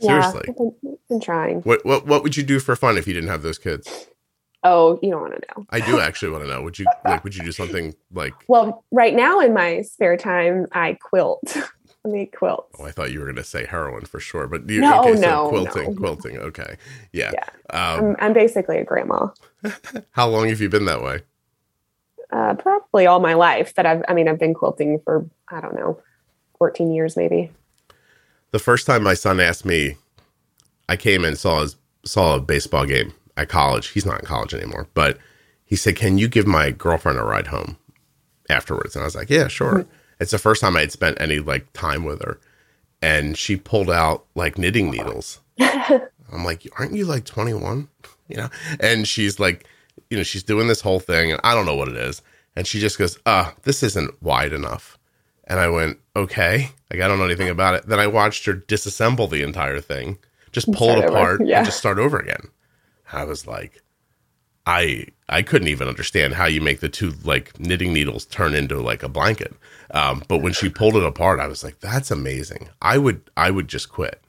Seriously. Yeah, I've been, been trying. What, what, what would you do for fun if you didn't have those kids? Oh, you don't want to know. I do actually want to know. Would you like? Would you do something like? Well, right now in my spare time, I quilt. I make quilts. Oh, I thought you were going to say heroin for sure, but you, No, okay, so no, quilting, no. quilting. Okay, yeah. Yeah. Um, I'm, I'm basically a grandma. how long have you been that way? Uh, probably all my life. That I've. I mean, I've been quilting for I don't know, 14 years maybe. The first time my son asked me, I came and saw his saw a baseball game at college. He's not in college anymore, but he said, "Can you give my girlfriend a ride home afterwards?" And I was like, "Yeah, sure." It's the first time I had spent any like time with her, and she pulled out like knitting needles. I'm like, "Aren't you like 21?" You know, and she's like, you know, she's doing this whole thing, and I don't know what it is, and she just goes, "Ah, this isn't wide enough." And I went, okay. Like, I don't know anything about it. Then I watched her disassemble the entire thing, just pull Start it over, apart yeah. and just start over again. I was like, I I couldn't even understand how you make the two like knitting needles turn into like a blanket. Um, but when she pulled it apart, I was like, that's amazing. I would I would just quit.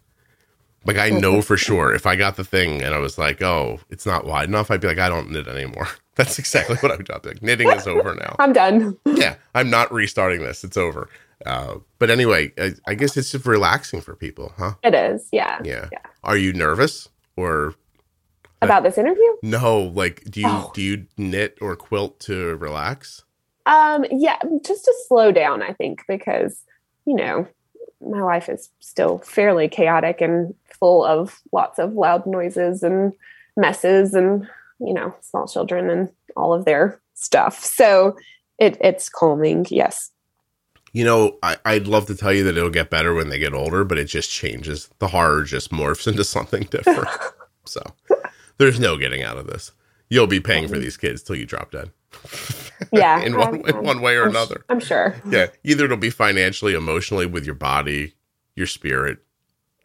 Like I know for sure if I got the thing and I was like, oh, it's not wide enough, I'd be like, I don't knit anymore. That's exactly what I would do. I'd Like knitting is over now I'm done. yeah, I'm not restarting this. It's over. Uh, but anyway, I, I guess it's just relaxing for people, huh? It is. Yeah. Yeah. Yeah. Are you nervous or About this interview? no? Like, do you Oh. do you knit or quilt to relax? Um, yeah, just to slow down, I think, because, you know, my life is still fairly chaotic and full of lots of loud noises and messes and, you know, small children and all of their stuff. So it it's calming, yes. You know, I, I'd love to tell you that it'll get better when they get older, but it just changes. The horror just morphs into something different. so there's no getting out of this. You'll be paying for these kids till you drop dead. Yeah. in one in one way or I'm- another. I'm sure. yeah either it'll be financially emotionally with your body your spirit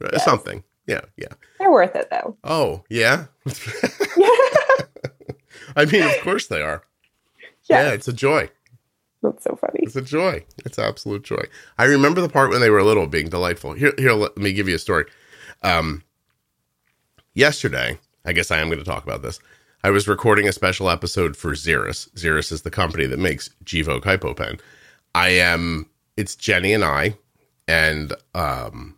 uh, Yes. something yeah yeah They're worth it though. oh yeah i mean of course they are yeah yeah. it's a joy That's so funny. it's a joy it's absolute joy i remember the part when they were little being delightful here here let me give you a story um yesterday i guess i am going to talk about this. I was recording a special episode for xeris xeris is the company that makes Gvoke hypopen. I am it's jenny and i and um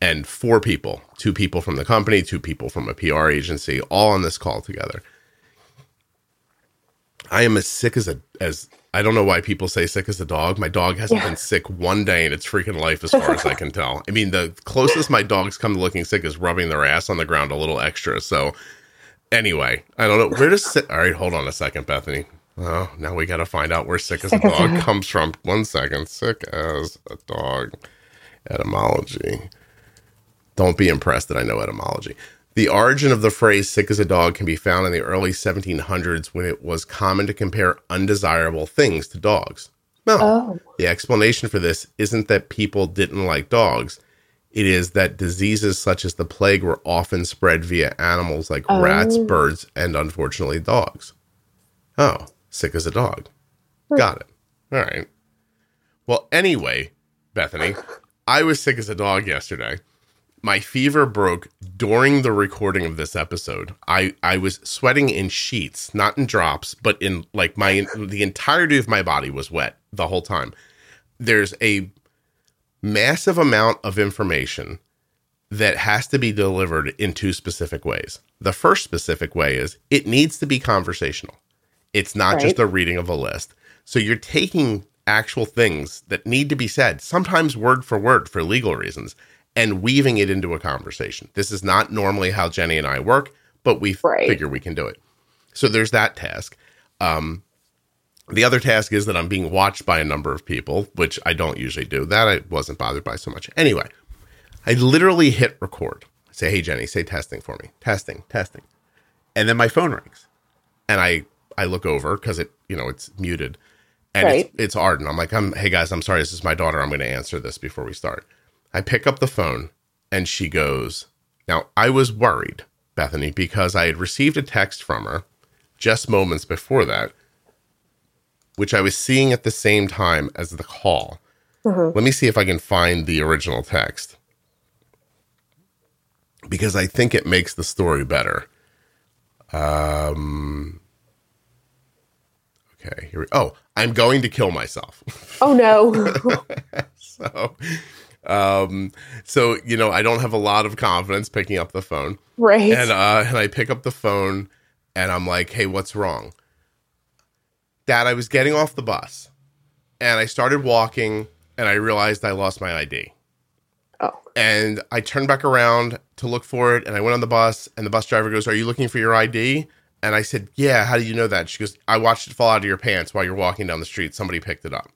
and four people. Two people from the company two people from a pr agency all on this call together. I am as sick as a as i don't know why people say sick as a dog my dog hasn't Yeah. been sick one day in its freaking life as far as i can tell i mean the closest my dogs come to looking sick is rubbing their ass on the ground a little extra so anyway i don't know where does sick all right hold on a second bethany oh now we got to find out where sick as a Sick as a dog dog. comes from one second sick as a dog Etymology. Don't be impressed that I know etymology. The origin of the phrase sick as a dog can be found in the early 1700s when it was common to compare undesirable things to dogs. No. Oh. The explanation for this isn't that people didn't like dogs. It is that diseases such as the plague were often spread via animals like rats, Oh. birds, and unfortunately dogs. Oh, sick as a dog. Got it. All right. Well, anyway, Bethany, I was sick as a dog yesterday. My fever broke during the recording of this episode. I I was sweating in sheets, not in drops, but in like my the entirety of my body was wet the whole time. There's a massive amount of information that has to be delivered in two specific ways. The first specific way is it needs to be conversational. It's not just Right. a reading of a list. So you're taking actual things that need to be said, sometimes word for word for legal reasons, and weaving it into a conversation. This is not normally how Jenny and I work, but we Right. figure we can do it. So there's that task. Um, the other task is that I'm being watched by a number of people, which I don't usually do. That I wasn't bothered by so much. Anyway, I literally hit record. I say, hey, Jenny, say testing for me. Testing, testing. And then my phone rings. And I, I look over because it, you know, it's muted. And Right. it's, it's Arden. I'm like, I'm, hey guys, I'm sorry. This is my daughter. I'm going to answer this before we start. I pick up the phone and she goes, now I was worried, Bethany, because I had received a text from her just moments before that, which I was seeing at the same time as the call. Mhm. Let me see if I can find the original text because I think it makes the story better. Um, okay, here we. Oh, I'm going to kill myself. Oh no. so, um, so you know, I don't have a lot of confidence picking up the phone, right. and uh, and I pick up the phone, and I'm like, "Hey, what's wrong?" Dad, I was getting off the bus, and I started walking, and I realized I lost my ID. oh. And I turned back around to look for it, and I went on the bus, and the bus driver goes, "Are you looking for your ID?" And I said, "Yeah." How do you know that? She goes, "I watched it fall out of your pants while you're walking down the street. Somebody picked it up."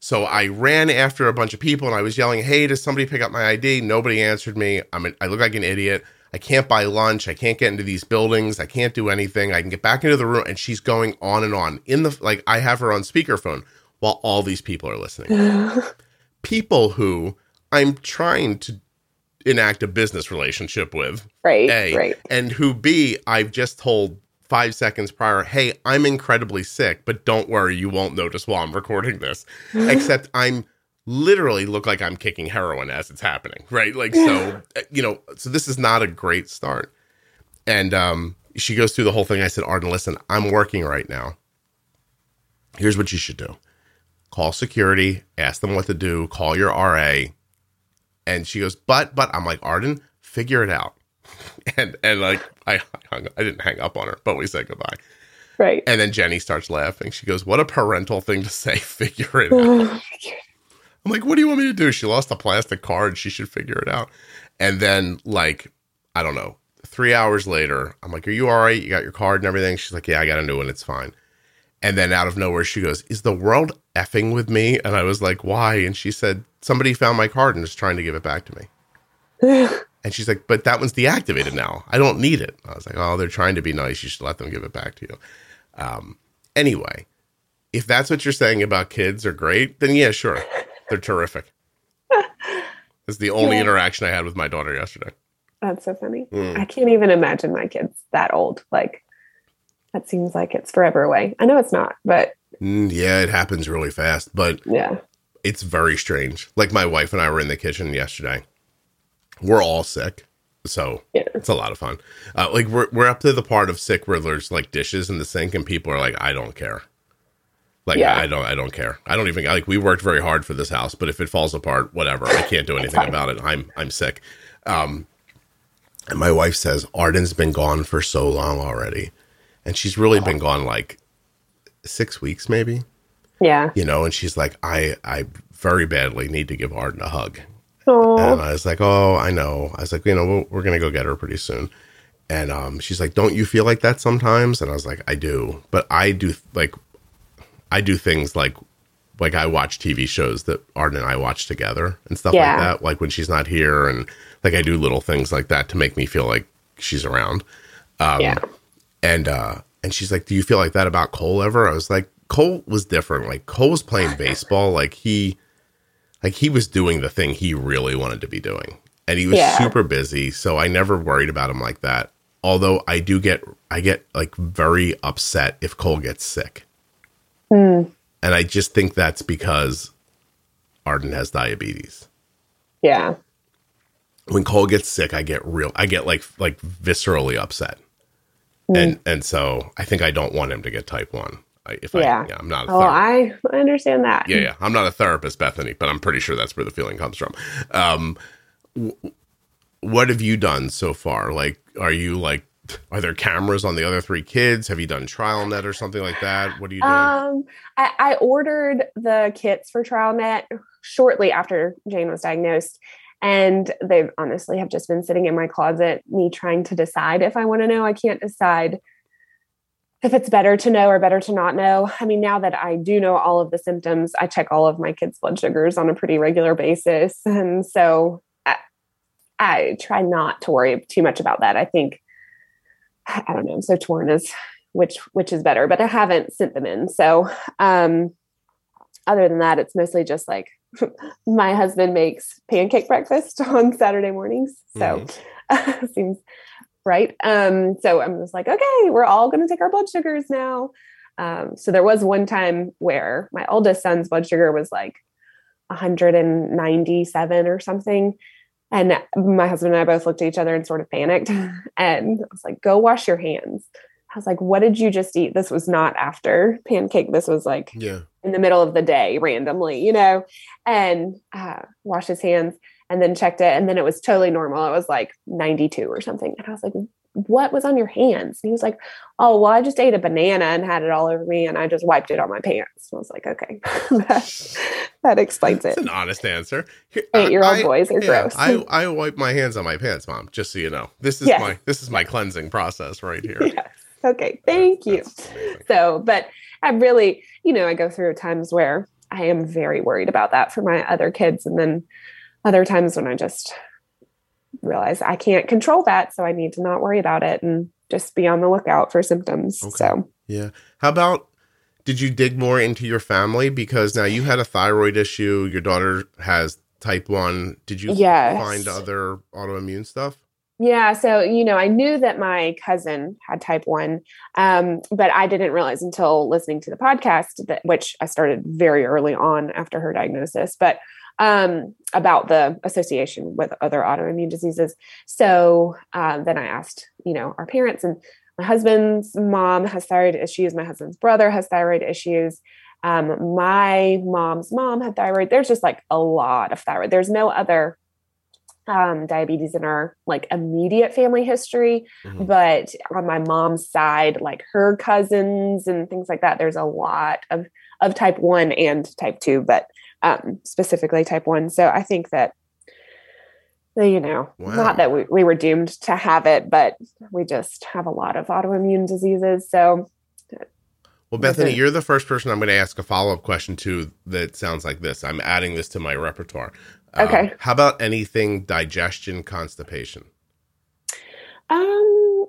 So I ran after a bunch of people, and I was yelling, "Hey, does somebody pick up my ID?" Nobody answered me. I'm an, I look like an idiot. I can't buy lunch. I can't get into these buildings. I can't do anything. I can get back into the room, and she's going on and on in the like. I have her on speakerphone while all these people are listening people who I'm trying to enact a business relationship with, right. A, Right. and who B, I've just told five seconds prior, hey, I'm incredibly sick, but don't worry, you won't notice while I'm recording this. Except I'm literally look like I'm kicking heroin as it's happening, right? Like, so, uh, you know, so this is not a great start. And um, she goes through the whole thing. I said, Arden, listen, I'm working right now. Here's what you should do call security, ask them what to do, call your RA. And she goes, but, but I'm like, Arden, figure it out. And, and like, I, hung, I didn't hang up on her, but we said goodbye. Right. And then Jenny starts laughing. She goes, what a parental thing to say, figure it oh out. I'm like, what do you want me to do? She lost a plastic card. She should figure it out. And then, like, I don't know, three hours later, I'm like, are you all right? You got your card and everything? She's like, yeah, I got a new one. It's fine. And then out of nowhere, she goes, is the world effing with me? And I was like, why? And she said, somebody found my card and is trying to give it back to me. And she's like, but that one's deactivated now. I don't need it. I was like, oh, they're trying to be nice. You should let them give it back to you. Um, anyway, if that's what you're saying about kids are great, then yeah, sure. They're terrific. That's the only Yeah. interaction I had with my daughter yesterday. That's so funny. Mm. I can't even imagine my kids that old. Like that seems like it's forever away. I know it's not, but Mm, yeah, it happens really fast, but yeah. it's very strange. Like my wife and I were in the kitchen yesterday. We're all sick. So Yeah. it's a lot of fun. Uh, like we're we're up to the part of sick where there's like dishes in the sink and people are like, I don't care. Like Yeah. I don't I don't care. I don't even like we worked very hard for this house, but if it falls apart, whatever. I can't do anything about it. I'm I'm sick. Um and my wife says Arden's been gone for so long already. And she's really been gone like six weeks maybe Yeah. you know, and she's like, I, I very badly need to give Arden a hug. Oh, And I was like, oh, I know. I was like, you know, we're, we're going to go get her pretty soon. And um, she's like, don't you feel like that sometimes? And I was like, I do. But I do, like, I do things like like I watch TV shows that Arden and I watch together and stuff Yeah. like that. Like when she's not here, and like I do little things like that to make me feel like she's around. Um, yeah. And uh, and she's like, "Do you feel like that about Cole ever?" I was like, "Cole was different. Like Cole was playing baseball. Like he, like he was doing the thing he really wanted to be doing. And he was yeah. super busy so i never worried about him like that. Although i do get i get like very upset if cole gets sick. Mm. and i just think that's because arden has diabetes. Yeah. When cole gets sick i get real i get like like viscerally upset. Mm. and and so i think i don't want him to get type 1 if Yeah. I, yeah, I'm not. A Oh, therapist. I, I understand that. yeah, yeah, I'm not a therapist, Bethany, but I'm pretty sure that's where the feeling comes from. Um, w- what have you done so far? Like, are you like, are there cameras on the other three kids? Have you done TrialNet or something like that? What are you doing? Um, I, I ordered the kits for TrialNet shortly after Jane was diagnosed, and they honestly have just been sitting in my closet. Me trying to decide if I want to know. I can't decide if it's better to know or better to not know. I mean, now that I do know all of the symptoms, I check all of my kids' blood sugars on a pretty regular basis, and so I, I try not to worry too much about that. I think I don't know. I'm so torn as which which is better, but I haven't sent them in. So um other than that, it's mostly just like my husband makes pancake breakfast on Saturday mornings. So seems right. Um, so I'm just like, okay, we're all gonna take our blood sugars now. Um, so there was one time where my oldest son's blood sugar was like 197 or something. And my husband and I both looked at each other and sort of panicked. And I was like, go wash your hands. I was like, what did you just eat? This was not after pancake. This was like yeah, in the middle of the day randomly, you know, and uh, washed his hands and then checked it. And then it was totally normal. It was like 92 or something. And I was like, what was on your hands? And he was like, oh, well, I just ate a banana and had it all over me and I just wiped it on my pants. And I was like, okay, that, that explains it. an honest answer. Eight year old boys are yeah, gross. I I wipe my hands on my pants, mom. Just so you know, this is Yes. my this is my cleansing process right here. yes. Okay. Thank you. So, but I really, you know, I go through times where I am very worried about that for my other kids. And then other times when I just realize I can't control that. So I need to not worry about it and just be on the lookout for symptoms. Okay. So, Yeah. How about did you dig more into your family because now you had a thyroid issue, your daughter has type 1. Did you Yes. find other autoimmune stuff? yeah. So, you know, I knew that my cousin had type one, um, but I didn't realize until listening to the podcast that, which I started very early on after her diagnosis, but um, about the association with other autoimmune diseases. So um, then I asked, you know, our parents, and my husband's mom has thyroid issues. My husband's brother has thyroid issues. Um, my mom's mom had thyroid. There's just like a lot of thyroid. There's no other um, diabetes in our like immediate family history, Mhm. but on my mom's side, like her cousins and things like that, there's a lot of of type one and type two, but um, specifically type one. So I think that you know, Wow. not that we, we were doomed to have it, but we just have a lot of autoimmune diseases. So Well, Bethany, you're the first person I'm going to ask a follow up question to that sounds like this. I'm adding this to my repertoire. Um, Okay. How about anything digestion, constipation? Um.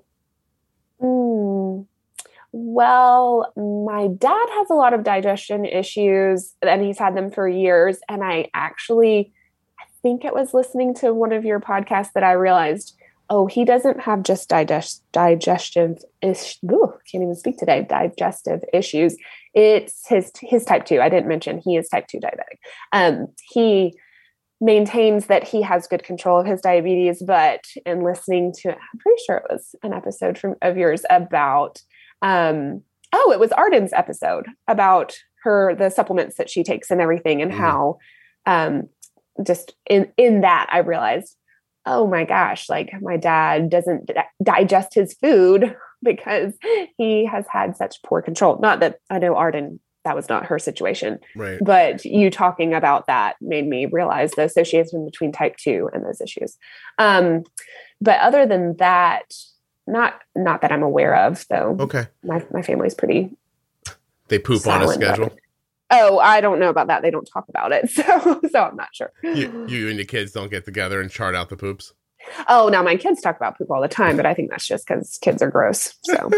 mm, well, my dad has a lot of digestion issues, and he's had them for years. And I actually, I think it was listening to one of your podcasts that I realized, oh, he doesn't have just digest digestive ish. Can't even speak today. Digestive issues. It's his his type two. I didn't mention he is type two diabetic. Um, he maintains that he has good control of his diabetes, but in listening to, I'm pretty sure it was an episode from of yours about, um, oh, it was Arden's episode about her the supplements that she takes and everything, and Mhm. how, um, just in in that I realized, oh my gosh, like my dad doesn't di- digest his food because he has had such poor control. Not that I know Arden. That was not her situation Right. but you talking about that made me realize the association between type 2 and those issues um, but other than that not not that i'm aware of though Okay. my, my family's pretty They poop on a schedule. Oh, I don't know about that. They don't talk about it, so so I'm not sure. You, you and your kids don't get together and chart out the poops. Oh, now my kids talk about poop all the time, but I think that's just because kids are gross. So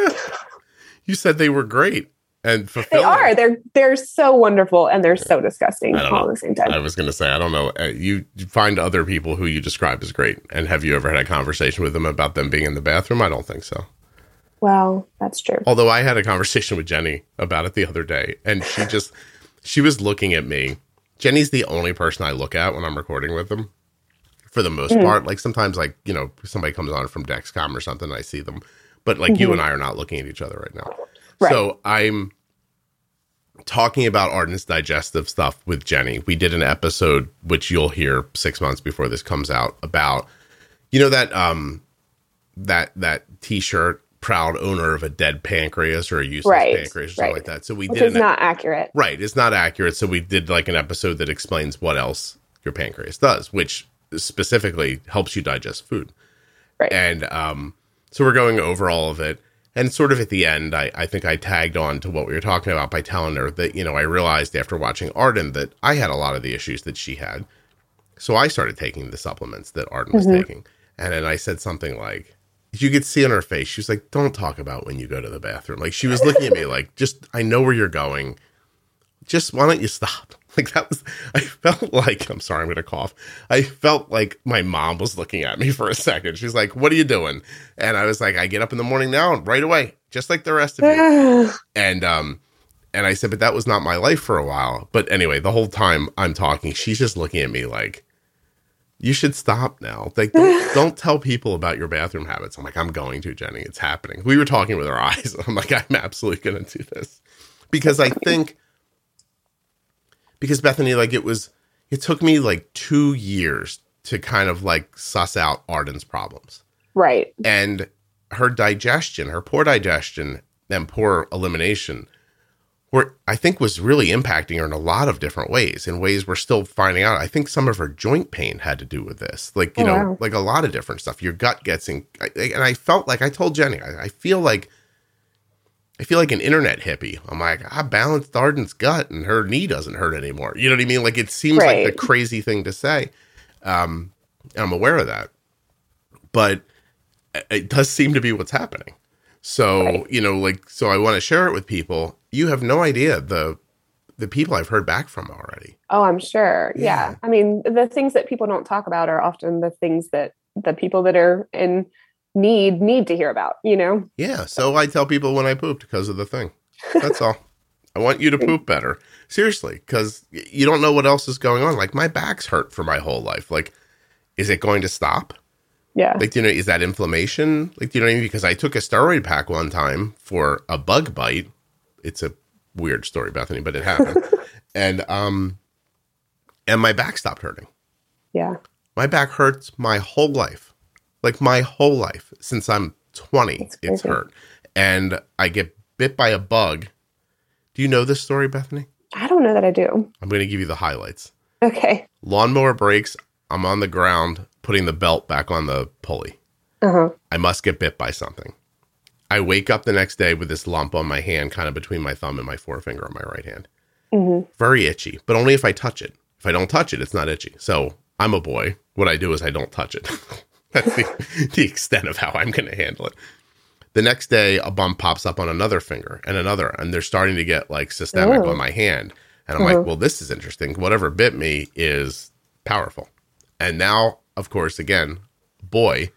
you said they were great and they are. They're they're so wonderful and they're so disgusting all know. at the same time. I was going to say, I don't know. Uh, you you find other people who you describe as great, and have you ever had a conversation with them about them being in the bathroom? I don't think so. well, that's true. Although I had a conversation with Jenny about it the other day, and she just she was looking at me. Jenny's the only person I look at when I'm recording with them, for the most part. Like sometimes, like you know, somebody comes on from Dexcom or something, and I see them, but like you and I are not looking at each other right now. Right. So I'm talking about Arden's digestive stuff with Jenny. We did an episode which you'll hear six months before this comes out about you know that um that that t-shirt proud owner of a dead pancreas or a useless Right, pancreas or something right. like that. So we Which did is an, not accurate. right. It's not accurate. So we did like an episode that explains what else your pancreas does, which specifically helps you digest food. Right. And um, so we're going over all of it. And sort of at the end, I, I think I tagged on to what we were talking about by telling her that, you know, I realized after watching Arden that I had a lot of the issues that she had. So I started taking the supplements that Arden was mm-hmm. taking. And then I said something like, you could see on her face, she was like, don't talk about when you go to the bathroom. Like she was looking at me like, just, I know where you're going. Just why don't you stop? Like that was, I felt like, I'm sorry, I'm going to cough. I felt like my mom was looking at me for a second. She's like, what are you doing? And I was like, I get up in the morning now and right away, just like the rest of you and um and I said, but that was not my life for a while. But anyway, the whole time I'm talking, she's just looking at me like, you should stop now. Like, don't, don't tell people about your bathroom habits. I'm like, I'm going to, Jenny. It's happening. We were talking with our eyes. I'm like, I'm absolutely going to do this because I think, because Bethany, like, it was, it took me like two years to kind of like suss out Arden's problems right. and her digestion, her poor digestion and poor elimination were I think was really impacting her in a lot of different ways, in ways we're still finding out. I think some of her joint pain had to do with this. Like, you Oh, know, like a lot of different stuff. Your gut gets in and I felt like I told Jenny, I, I feel like I feel like an internet hippie. I'm like, I balanced Arden's gut and her knee doesn't hurt anymore. You know what I mean? Like it seems like the crazy thing to say. Um, I'm aware of that. But it does seem to be what's happening. So, Right. you know, like so I want to share it with people. You have no idea the the people I've heard back from already. Oh, I'm sure. Yeah. Yeah. I mean, the things that people don't talk about are often the things that the people that are in need need to hear about, you know? Yeah, so I tell people when I pooped because of the thing. That's all. I want you to poop better. Seriously, cuz you don't know what else is going on. Like my back's hurt for my whole life. Like is it going to stop? Yeah. Like, do you know, is that inflammation? Like, do you know what I mean? Because I took a steroid pack one time for a bug bite. It's a weird story, Bethany, but it happened. and um and my back stopped hurting. yeah. My back hurts my whole life. Like my whole life since I'm 20, it's hurt. And I get bit by a bug. Do you know this story, Bethany? I don't know that I do. I'm going to give you the highlights. Okay. Lawnmower breaks. I'm on the ground putting the belt back on the pulley. Uh-huh. I must get bit by something. I wake up the next day with this lump on my hand, kind of between my thumb and my forefinger on my right hand. Mhm. Very itchy, but only if I touch it. If I don't touch it, it's not itchy. So I'm a boy. What I do is I don't touch it. That's the, the extent of how I'm going to handle it. The next day, a bump pops up on another finger and another, and they're starting to get like systemic Oh. on my hand. And I'm Uh-huh. like, well, this is interesting. Whatever bit me is powerful. And now, of course, again, boy,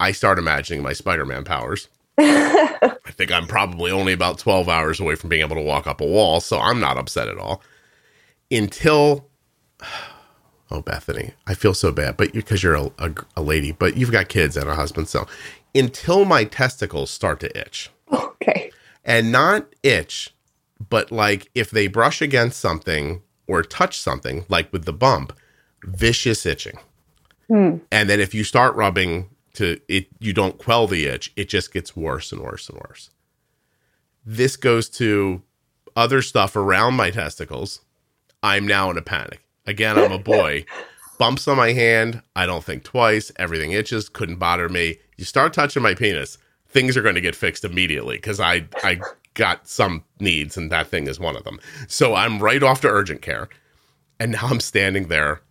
I start imagining my Spider Man powers. I think I'm probably only about 12 hours away from being able to walk up a wall, so I'm not upset at all. Until, oh, Bethany, I feel so bad, but because you're a, a, a lady, but you've got kids and a husband, so until my testicles start to itch, Okay. and not itch, but like if they brush against something or touch something, like with the bump, vicious itching. Hmm. And then if you start rubbing to it, you don't quell the itch, it just gets worse and worse and worse. This goes to other stuff around my testicles. I'm now in a panic. Again, I'm a boy. Bumps on my hand. I don't think twice. Everything itches. Couldn't bother me. You start touching my penis, things are going to get fixed immediately because I I got some needs, and that thing is one of them. So I'm right off to urgent care, and now I'm standing there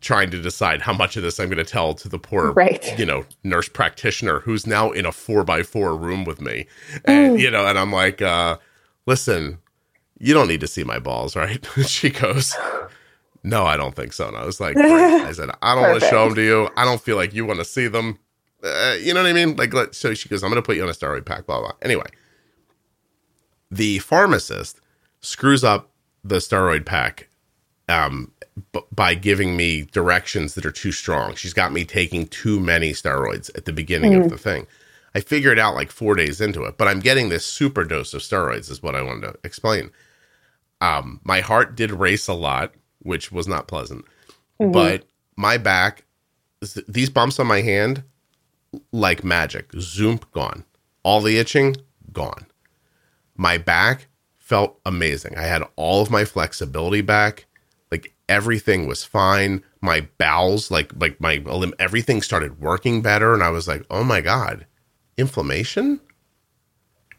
trying to decide how much of this I'm going to tell to the poor, right. you know, nurse practitioner who's now in a four by four room with me, and mm. you know, and I'm like, uh, listen, you don't need to see my balls, right? she goes. No, I don't think so. And I was like, I said, I don't want to show them to you. I don't feel like you want to see them. Uh, you know what I mean? Like, let, so she goes, I'm going to put you on a steroid pack, blah, blah. Anyway, the pharmacist screws up the steroid pack um, b- by giving me directions that are too strong. She's got me taking too many steroids at the beginning mm. of the thing. I figured out like four days into it, but I'm getting this super dose of steroids, is what I wanted to explain. Um, my heart did race a lot, which was not pleasant, mm-hmm. but my back, these bumps on my hand, like magic, zoom gone. All the itching, gone. My back felt amazing. I had all of my flexibility back. Like everything was fine. My bowels, like like my everything started working better, and I was like, oh my god, inflammation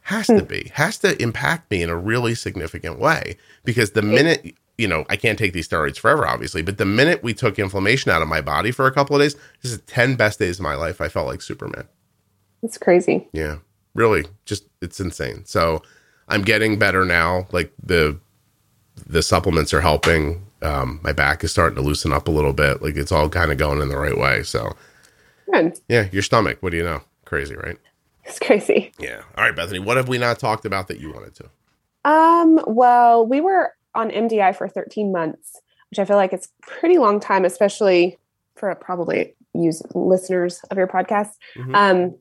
has to hmm. be has to impact me in a really significant way because the minute you know I can't take these steroids forever, obviously, but the minute we took inflammation out of my body for a couple of days, this is ten best days of my life. I felt like Superman. It's crazy. Yeah, really, just it's insane. So I'm getting better now. Like the the supplements are helping. Um, my back is starting to loosen up a little bit. Like it's all kind of going in the right way. So, Good. yeah, your stomach. What do you know? Crazy, right? It's crazy. Yeah. All right, Bethany. What have we not talked about that you wanted to? Um. Well, we were on MDI for 13 months, which I feel like it's pretty long time, especially for probably use listeners of your podcast. Mm-hmm. Um,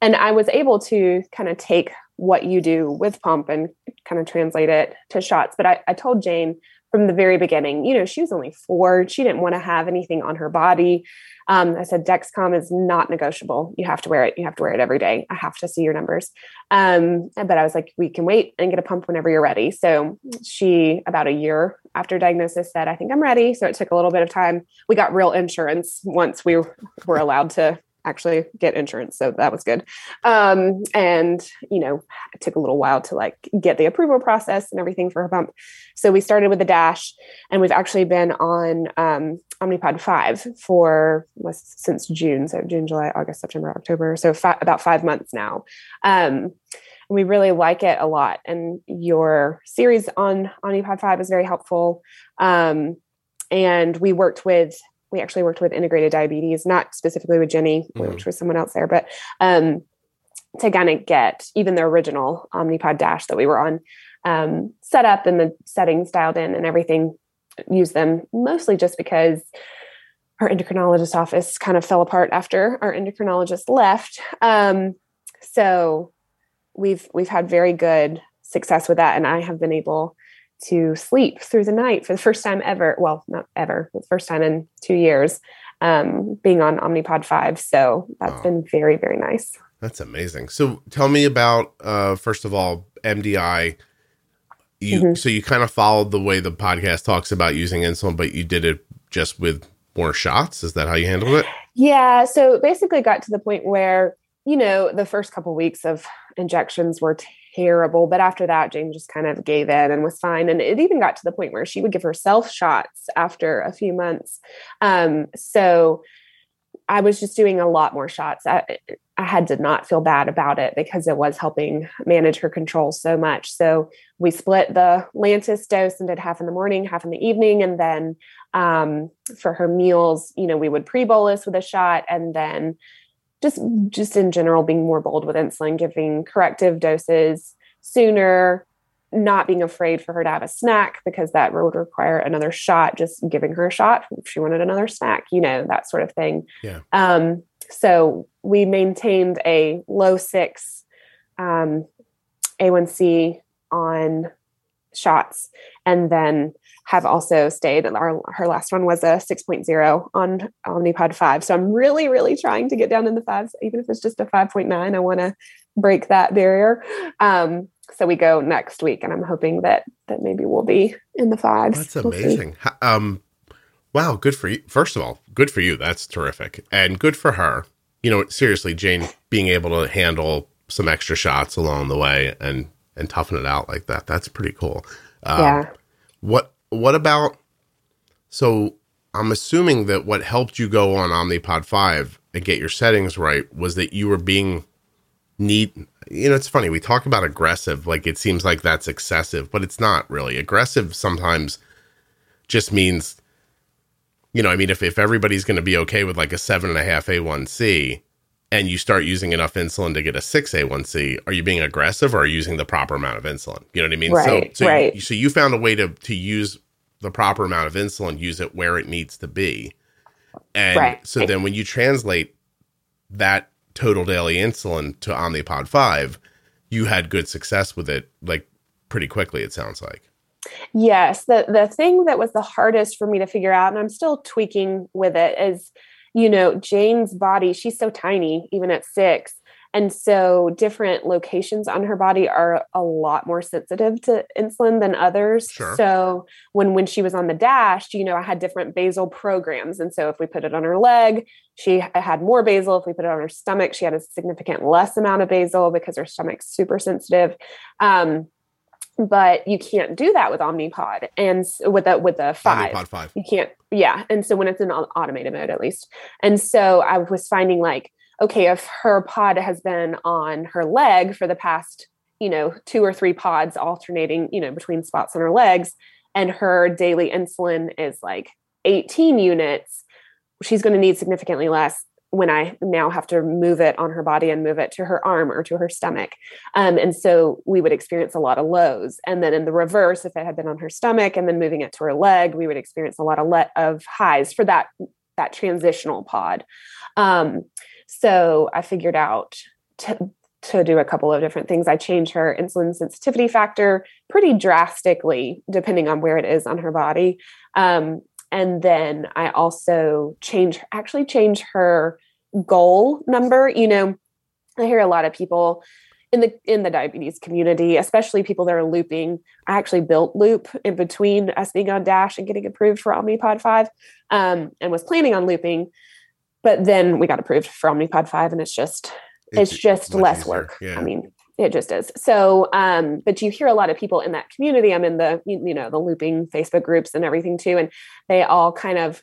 and I was able to kind of take what you do with pump and kind of translate it to shots. But I, I told Jane from the very beginning, you know, she was only four. She didn't want to have anything on her body. Um, I said, Dexcom is not negotiable. You have to wear it. You have to wear it every day. I have to see your numbers. Um, but I was like, we can wait and get a pump whenever you're ready. So she, about a year after diagnosis, said, I think I'm ready. So it took a little bit of time. We got real insurance once we were allowed to actually get insurance. So that was good. Um, and, you know, it took a little while to like get the approval process and everything for her pump. So we started with the dash and we've actually been on um, Omnipod 5 for since June. So June, July, August, September, October. So about five months now. Um, we really like it a lot. And your series on Omnipod 5 is very helpful. Um, and we worked with we actually worked with integrated diabetes, not specifically with Jenny, mm-hmm. which was someone else there, but um, to kind of get even the original Omnipod Dash that we were on um, set up and the settings dialed in and everything. Use them mostly just because our endocrinologist office kind of fell apart after our endocrinologist left. Um, so we've we've had very good success with that, and I have been able to sleep through the night for the first time ever. Well, not ever, the first time in two years, um, being on Omnipod 5. So that's been very, very nice. That's amazing. So tell me about, uh, first of all, MDI. You, mm-hmm. So you kind of followed the way the podcast talks about using insulin, but you did it just with more shots. Is that how you handled it? Yeah. So basically got to the point where, you know, the first couple weeks of injections were terrible. But after that, Jane just kind of gave in and was fine. And it even got to the point where she would give herself shots after a few months. Um, so I was just doing a lot more shots. I, I had to not feel bad about it because it was helping manage her control so much. So we split the Lantus dose and did half in the morning, half in the evening. And then um, for her meals, you know, we would pre bolus with a shot and then just just in general being more bold with insulin giving corrective doses sooner not being afraid for her to have a snack because that would require another shot just giving her a shot if she wanted another snack you know that sort of thing. Yeah. Um so we maintained a low six um a1c on shots and then have also stayed. Our her last one was a 6.0 on Omnipod 5. So I'm really, really trying to get down in the fives, even if it's just a 5.9. I want to break that barrier. Um, so we go next week, and I'm hoping that that maybe we'll be in the fives. That's amazing. We'll um, wow, good for you. First of all, good for you. That's terrific, and good for her. You know, seriously, Jane being able to handle some extra shots along the way and and toughen it out like that. That's pretty cool. Um, yeah. What what about so I'm assuming that what helped you go on Omnipod 5 and get your settings right was that you were being neat. You know, it's funny. We talk about aggressive, like it seems like that's excessive, but it's not really. Aggressive sometimes just means, you know, I mean, if, if everybody's going to be okay with like a seven and a half A1C and you start using enough insulin to get a six A1C, are you being aggressive or are you using the proper amount of insulin? You know what I mean? Right, so, so, right. You, so you found a way to, to use the proper amount of insulin, use it where it needs to be. And Right. so then when you translate that total daily insulin to Omnipod 5, you had good success with it like pretty quickly it sounds like. Yes, the the thing that was the hardest for me to figure out, and I'm still tweaking with it, is you know Jane's body. She's so tiny, even at six, and so different locations on her body are a lot more sensitive to insulin than others. Sure. So when when she was on the dash, you know, I had different basal programs, and so if we put it on her leg, she had more basal. If we put it on her stomach, she had a significant less amount of basal because her stomach's super sensitive. Um, but you can't do that with Omnipod and with the with the five. Omnipod 5. You can't, yeah. And so when it's in automated mode, at least. And so I was finding like, okay, if her pod has been on her leg for the past, you know, two or three pods alternating, you know, between spots on her legs, and her daily insulin is like 18 units, she's going to need significantly less when I now have to move it on her body and move it to her arm or to her stomach. Um, and so we would experience a lot of lows. And then in the reverse, if it had been on her stomach and then moving it to her leg, we would experience a lot of let of highs for that that transitional pod. Um, so I figured out to to do a couple of different things. I changed her insulin sensitivity factor pretty drastically, depending on where it is on her body. Um, and then I also change actually change her goal number. You know, I hear a lot of people in the in the diabetes community, especially people that are looping. I actually built Loop in between us being on Dash and getting approved for Omnipod five, um, and was planning on looping, but then we got approved for Omnipod five, and it's just it's, just less easier. work. Yeah. I mean, it just is. So, um, but you hear a lot of people in that community. I'm in the you, you know the looping Facebook groups and everything too, and they all kind of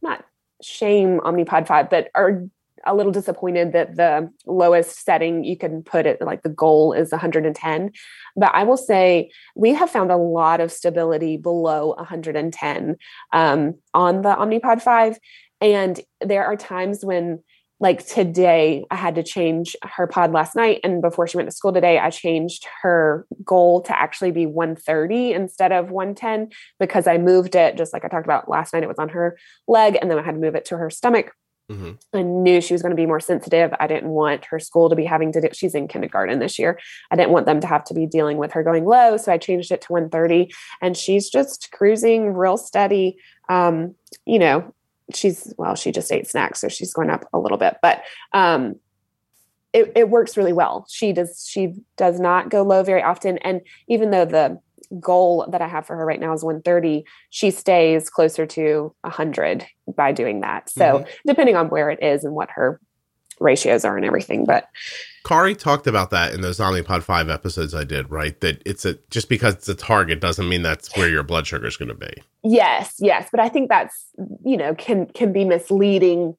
not shame Omnipod five, but are a little disappointed that the lowest setting you can put it like the goal is 110 but i will say we have found a lot of stability below 110 um, on the omnipod 5 and there are times when like today i had to change her pod last night and before she went to school today i changed her goal to actually be 130 instead of 110 because i moved it just like i talked about last night it was on her leg and then i had to move it to her stomach hmm I knew she was going to be more sensitive. I didn't want her school to be having to do, she's in kindergarten this year. I didn't want them to have to be dealing with her going low. So I changed it to 130 and she's just cruising real steady. Um, you know, she's, well, she just ate snacks. So she's going up a little bit, but, um, it, it works really well. She does, she does not go low very often. And even though the goal that I have for her right now is 130, she stays closer to 100 by doing that. So, mm-hmm. depending on where it is and what her ratios are and everything. But Kari talked about that in those Omnipod 5 episodes I did, right? That it's a just because it's a target doesn't mean that's where your blood sugar is going to be. yes, yes, but I think that's, you know, can can be misleading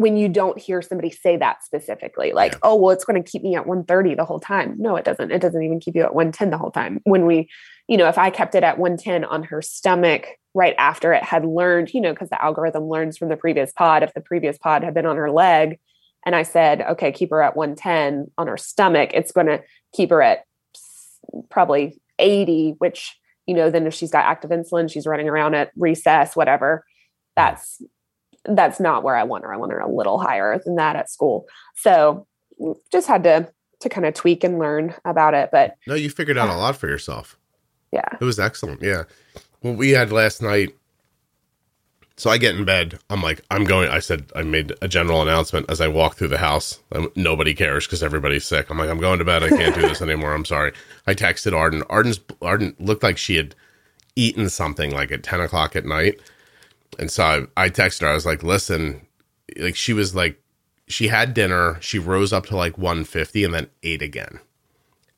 when you don't hear somebody say that specifically like Yeah. oh well it's going to keep me at 130 the whole time. No it doesn't. It doesn't even keep you at 110 the whole time. When we you know if i kept it at 110 on her stomach right after it had learned you know because the algorithm learns from the previous pod if the previous pod had been on her leg and i said okay keep her at 110 on her stomach it's going to keep her at probably 80 which you know then if she's got active insulin she's running around at recess whatever that's that's not where i want her i want her a little higher than that at school so just had to to kind of tweak and learn about it but No, you figured out a lot for yourself. yeah It was excellent. Yeah. Well, we had last night. So I get in bed. I'm like, I'm going. I said, I made a general announcement as I walk through the house. Um, nobody cares because everybody's sick. I'm like, I'm going to bed. I can't do this anymore. I'm sorry. I texted Arden. Arden's Arden looked like she had eaten something like at 10 o'clock at night. And so I, I texted her. I was like, listen, like she was like, she had dinner. She rose up to like 150 and then ate again.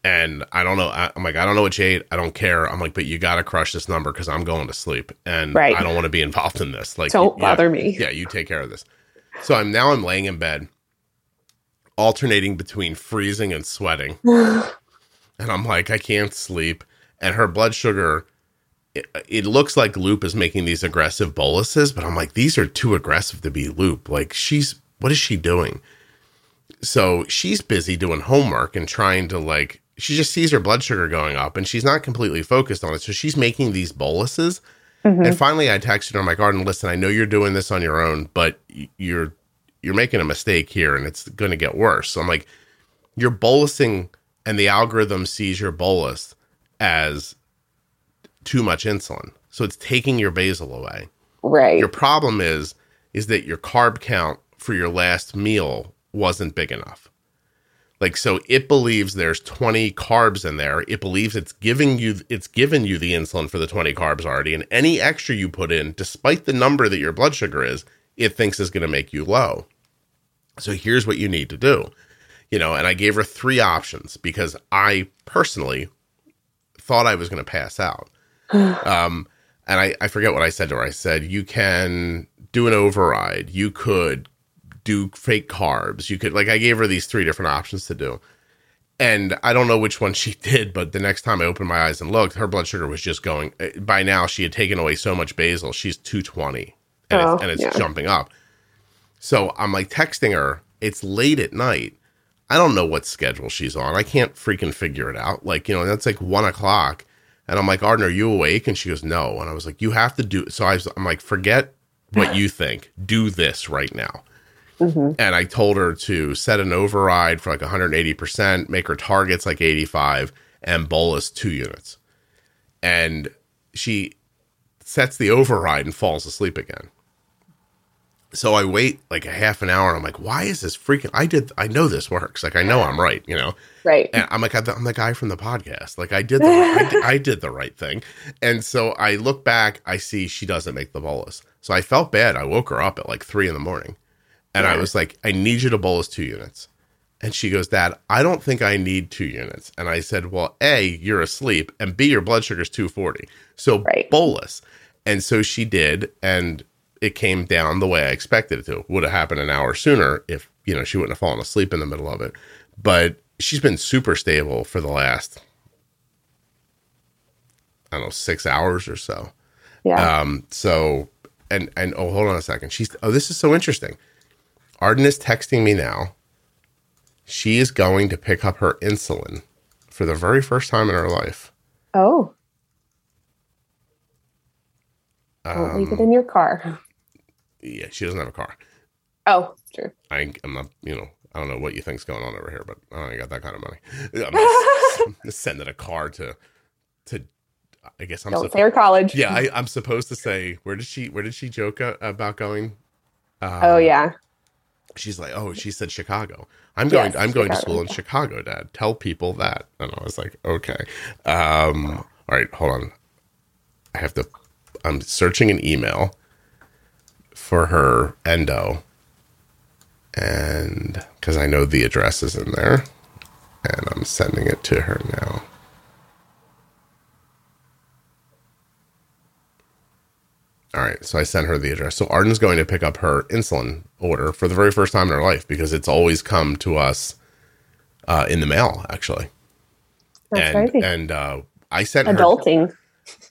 And I don't know. I, am like, I don't know what you ate. I don't care. I'm like, but you got to crush this number because I'm going to sleep and Right. I don't want to be involved in this. Like, Don't bother me. Yeah, you take care of this. So I'm now I'm laying in bed, alternating between freezing and sweating. and I'm like, I can't sleep. And her blood sugar, it, it looks like Loop is making these aggressive boluses, but I'm like, these are too aggressive to be Loop. Like, she's, what is she doing? So she's busy doing homework and trying to, like, she just sees her blood sugar going up and she's not completely focused on it. So she's making these boluses. Mm-hmm. And finally, I texted her, I'm like, Arden, listen, I know you're doing this on your own, but you're, you're making a mistake here and it's going to get worse. So I'm like, you're bolusing and the algorithm sees your bolus as too much insulin. So it's taking your basal away. right. Your problem is is that your carb count for your last meal wasn't big enough. Like so it believes there's 20 carbs in there. It believes it's giving you it's given you the insulin for the 20 carbs already and any extra you put in despite the number that your blood sugar is, it thinks is going to make you low. So here's what you need to do. You know, and I gave her three options because I personally thought I was going to pass out. um, and I, I forget what I said to her. I said, you can do an override. You could do fake carbs. You could, like, I gave her these three different options to do. And I don't know which one she did, but the next time I opened my eyes and looked, her blood sugar was just going. eh, By now, she had taken away so much basal. She's 220 and Oh, it's, and it's yeah. jumping up. So I'm like texting her. It's late at night. I don't know what schedule she's on. I can't freaking figure it out. Like, you know, that's like one o'clock. And I'm like, Arden, are you awake? And she goes, no. And I was like, you have to do. It. So I was, I'm like, forget what you think. Do this right now. Mhm. And I told her to set an override for like 180%, make her targets like 85, and bolus two units. And she sets the override and falls asleep again. So I wait like a half an hour. And I'm like, why is this freaking? I did. I know this works. Like I know I'm right. You know. Right. And I'm like, I'm the, guy from the podcast. Like I did, the, I, did, I did the right thing. And so I look back, I see she doesn't make the bolus. So I felt bad. I woke her up at like three in the morning, and I was like, I need you to bolus two units. And she goes, Dad, I don't think I need two units. And I said, Well, A, you're asleep, and B, your blood sugar's 240. So Right. bolus. And so she did, and it came down the way I expected it to. Would have happened an hour sooner if, you know, she wouldn't have fallen asleep in the middle of it. But she's been super stable for the last, I don't know, six hours or so. yeah. Um, so and and oh hold on a second. She's oh this is so interesting. Arden is texting me now. She is going to pick up her insulin for the very first time in her life. oh. Don't leave it Um, in your car. Yeah, she doesn't have a car. Oh, true. I, I'm not, you know, I don't know what you think's going on over here, but I ain't got that kind of money. I'm not, I'm sending a car to to I guess I'm Don't supposed say her college. yeah, I, I'm supposed to say where did she where did she joke uh, about going? Uh, Oh yeah. she's like, "Oh, she said Chicago. I'm going. Yes, I'm going to school in Chicago, Dad. Tell people that." And I was like, "Okay." Um, all right, hold on. I have to. I'm searching an email for her endo, and because I know the address is in there, and I'm sending it to her now. All right, so I sent her the address. So Arden's going to pick up her insulin order for the very first time in her life because it's always come to us uh, in the mail, actually. That's and crazy. and uh, I sent her. Adulting.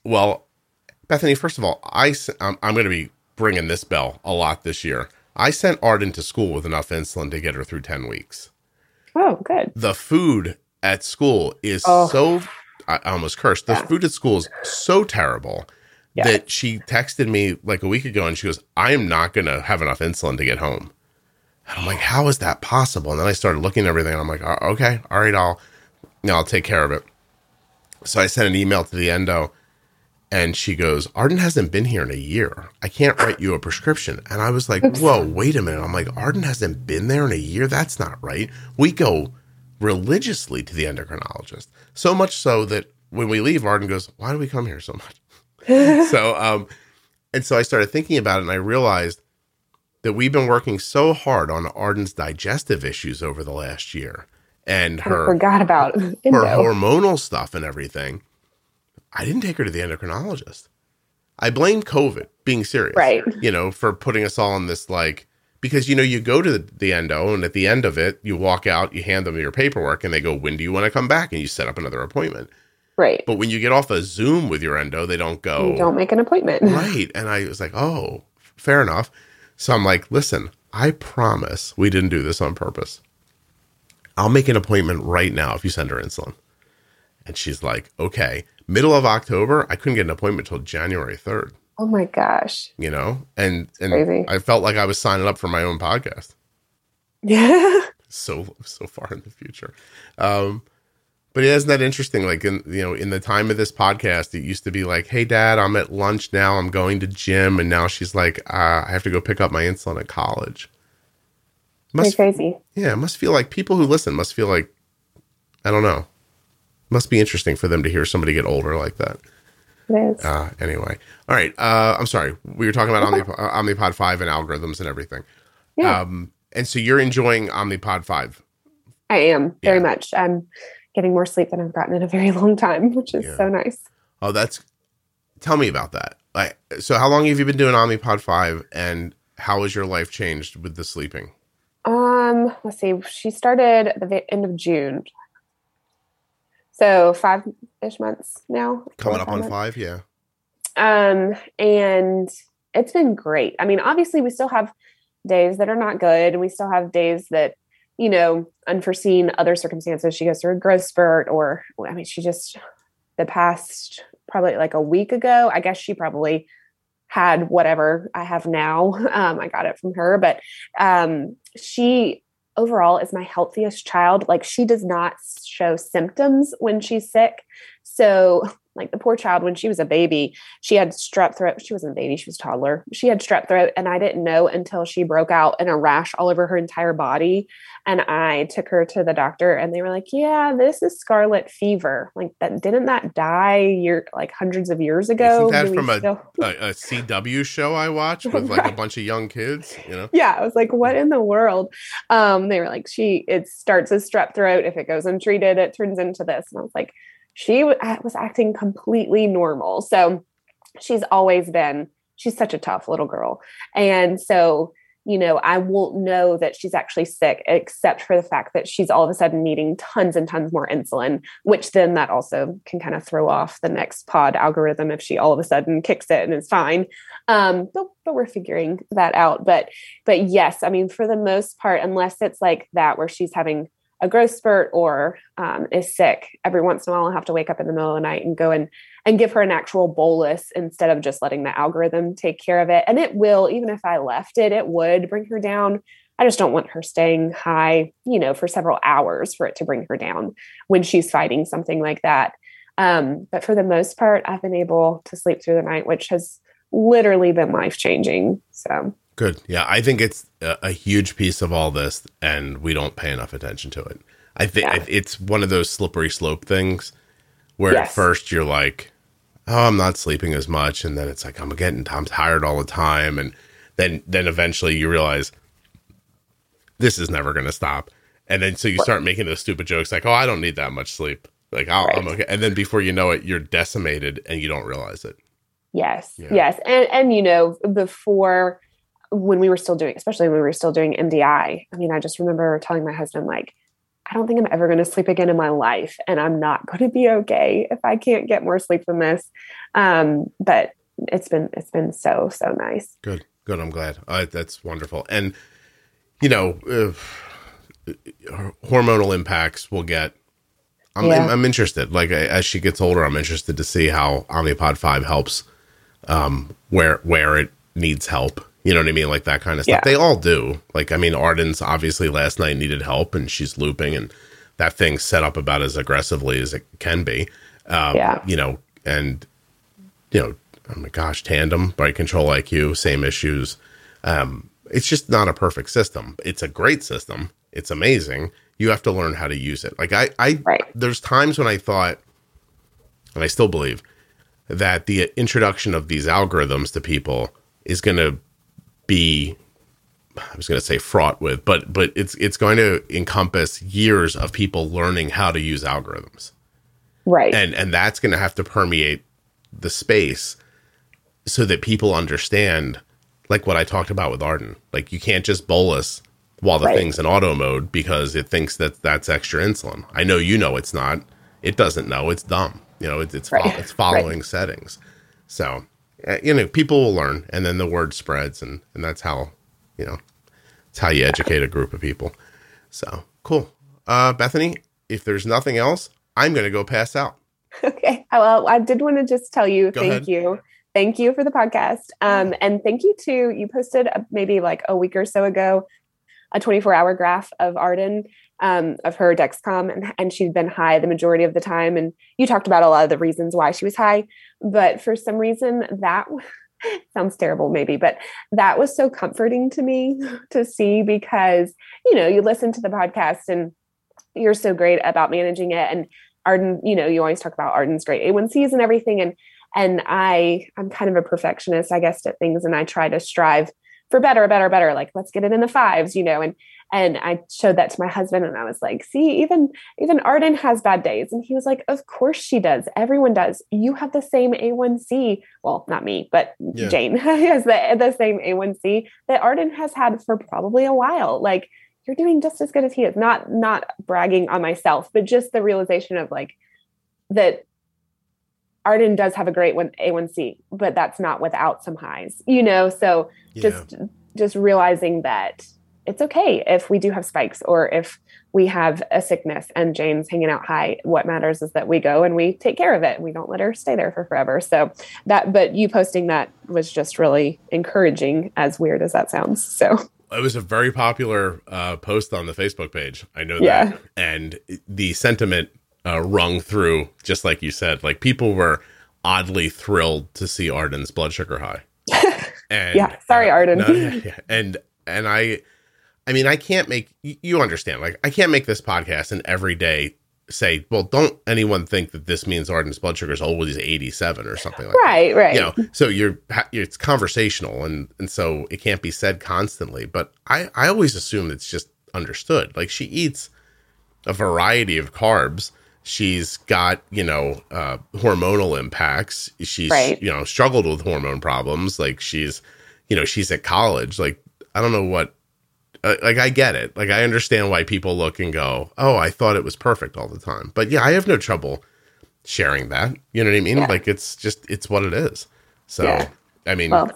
Well, Bethany, first of all, I I'm, I'm going to be bringing this bell a lot this year. I sent Arden to school with enough insulin to get her through ten weeks. Oh, good. The food at school is Oh. so. I I almost cursed. The Yeah. food at school is so terrible Yeah. that she texted me like a week ago and she goes, I am not going to have enough insulin to get home. And I'm like, how is that possible? And then I started looking at everything and I'm like, "Oh, okay, all right, I'll, you know, I'll take care of it. So I sent an email to the endo and she goes, Arden hasn't been here in a year. I can't write you a prescription. And I was like, Oops. whoa, wait a minute. I'm like, Arden hasn't been there in a year? That's not right. We go religiously to the endocrinologist. So much so that when we leave, Arden goes, Why do we come here so much? so um and so I started thinking about it and I realized that we've been working so hard on Arden's digestive issues over the last year. and her I her forgot about her endo. hormonal stuff and everything, I didn't take her to the endocrinologist. I blame COVID being serious, Right. You know, for putting us all in this like because you know you go to the, the endo and at the end of it you walk out, you hand them your paperwork, and they go, "When do you want to come back?" and you set up another appointment. Right. But when you get off a Zoom with your endo, they don't go You don't make an appointment. right. And I was like, "Oh, fair enough." So I'm like, "Listen, I promise we didn't do this on purpose. I'll make an appointment right now if you send her insulin." And she's like, "Okay." Middle of October, I couldn't get an appointment till January 3rd, Oh my gosh. you know? And and Crazy. I felt like I was signing up for my own podcast. Yeah. So so far in the future. Um but isn't that interesting? Like in you know, in the time of this podcast, it used to be like, "Hey, Dad, I'm at lunch now. I'm going to gym," and now she's like, uh, "I have to go pick up my insulin at college." Pretty Must crazy. yeah, it must feel like people who listen must feel like I don't know. Must be interesting for them to hear somebody get older like that. It is. Uh, anyway, all right. Uh, I'm sorry. We were talking about Omnipod, uh, Omnipod five and algorithms and everything. yeah. Um, and so you're enjoying Omnipod five. I am very yeah. much. I'm getting more sleep than I've gotten in a very long time, which is Yeah. so nice. Oh, that's. Tell me about that. Like, so how long have you been doing Omnipod five, and how has your life changed with the sleeping? Um, let's see. She started at the end of June. So five ish months now. Coming up on months. five, yeah. Um, and it's been great. I mean, obviously, we still have days that are not good, and we still have days that, you know, unforeseen other circumstances. She goes through a growth spurt, or I mean, she just the past probably like a week ago. I guess she probably had whatever I have now. Um, I got it from her, but um, she overall is my healthiest child. Like she does not show symptoms when she's sick. So, like the poor child, when she was a baby, she had strep throat. She wasn't a baby, she was a toddler. She had strep throat, and I didn't know until she broke out in a rash all over her entire body. And I took her to the doctor, and they were like, "Yeah, this is scarlet fever. Like that didn't that die year like hundreds of years ago? Isn't that from a, still-" a, a CW show I watched with like a bunch of young kids? You know, yeah i was like what in the world um they were like she it starts as strep throat if it goes untreated it turns into this and i was like she was acting completely normal. So she's always been she's such a tough little girl. And so you know i won't know that she's actually sick except for the fact that she's all of a sudden needing tons and tons more insulin which then that also can kind of throw off the next pod algorithm if she all of a sudden kicks it and is fine. Um but, but we're figuring that out. But but yes i mean for the most part unless it's like that where she's having a growth spurt or um, is sick every once in a while i'll have to wake up in the middle of the night and go and and give her an actual bolus instead of just letting the algorithm take care of it. And it will even if i left it it would bring her down. I just don't want her staying high you know for several hours for it to bring her down when she's fighting something like that. Um, but for the most part i've been able to sleep through the night which has literally been life changing so good. Yeah, I think it's a, a huge piece of all this, and we don't pay enough attention to it. I think Yeah. it's one of those slippery slope things where at first you're like, "Oh, I'm not sleeping as much," and then it's like, "I'm getting, I'm tired all the time," and then then eventually you realize this is never going to stop, and then so you start making those stupid jokes like, "Oh, I don't need that much sleep." Like I'll, I'm okay, and then before you know it, you're decimated and you don't realize it. Yes, Yeah. yes, and and you know before when we were still doing, especially when we were still doing MDI. I mean, I just remember telling my husband like, I don't think I'm ever going to sleep again in my life, and I'm not going to be okay if I can't get more sleep than this. Um, but it's been it's been so so nice. Good, good. I'm glad. Uh, that's wonderful. And you know, uh, hormonal impacts will get. I'm, Yeah. I'm interested. Like as she gets older, I'm interested to see how Omnipod Five helps, um, where where it needs help. You know what I mean, like that kind of stuff. Yeah. They all do. Like I mean, Arden's obviously last night needed help, and she's looping, and that thing's set up about as aggressively as it can be. Um, Yeah. You know, and you know, oh my gosh, tandem, right? Control IQ, same issues. Um, it's just not a perfect system. It's a great system. It's amazing. You have to learn how to use it. Like I, I, Right. there's times when I thought, and I still believe that the introduction of these algorithms to people is going to be I was going to say fraught with, but but it's it's going to encompass years of people learning how to use algorithms, right? And and that's going to have to permeate the space so that people understand, like what I talked about with Arden. Like you can't just bolus while the right. thing's in auto mode because it thinks that that's extra insulin. I know you know it's not. It doesn't know. It's dumb. You know, it, it's right. fo- it's following right. settings. So you know, people will learn, and then the word spreads, and and that's how you know, it's how you educate a group of people. So cool. Uh, Bethany, if there's nothing else, I'm going to go pass out. Okay. Well, I did want to just tell you, go thank ahead. you. Thank you for the podcast. Um, and thank you to, you posted a, maybe like a week or so ago, a 24 hour graph of Arden, um, of her Dexcom, and, and she'd been high the majority of the time. And you talked about a lot of the reasons why she was high. But for some reason, that sounds terrible maybe but that was so comforting to me to see because you know you listen to the podcast and you're so great about managing it. And arden you know you always talk about arden's great a1cs and everything. And and i i'm kind of a perfectionist i guess at things. And i try to strive for better better better. Like let's get it in the fives you know and and i showed that to my husband and i was like see even even arden has bad days and he was like of course she does everyone does you have the same a1c well not me but yeah. jane has the, the same a1c that arden has had for probably a while like you're doing just as good as he is not not bragging on myself but just the realization of like that Arden does have a great one A1C, but that's not without some highs, you know? So yeah. just just realizing that it's okay if we do have spikes or if we have a sickness and Jane's hanging out high. What matters is that we go and we take care of it. We don't let her stay there for forever. So that, but you posting that was just really encouraging, as weird as that sounds. So it was a very popular uh, post on the Facebook page. I know that. Yeah. And the sentiment uh, rung through, just like you said. Like people were oddly thrilled to see Arden's blood sugar high. And yeah, sorry, uh, Arden. No, and and I, I mean, I can't make you understand. Like, I can't make this podcast and every day say, well, don't anyone think that this means Arden's blood sugar is always 87 or something like right, that. Right, right. You know, so you're, it's conversational and, and so it can't be said constantly. But I, I always assume it's just understood. Like she eats a variety of carbs she's got you know uh, hormonal impacts she's right. you know struggled with hormone problems like she's you know she's at college like i don't know what uh, like i get it. Like i understand why people look and go oh i thought it was perfect all the time. But yeah i have no trouble sharing that. You know what i mean? Yeah. like it's just it's what it is. So yeah. i mean well,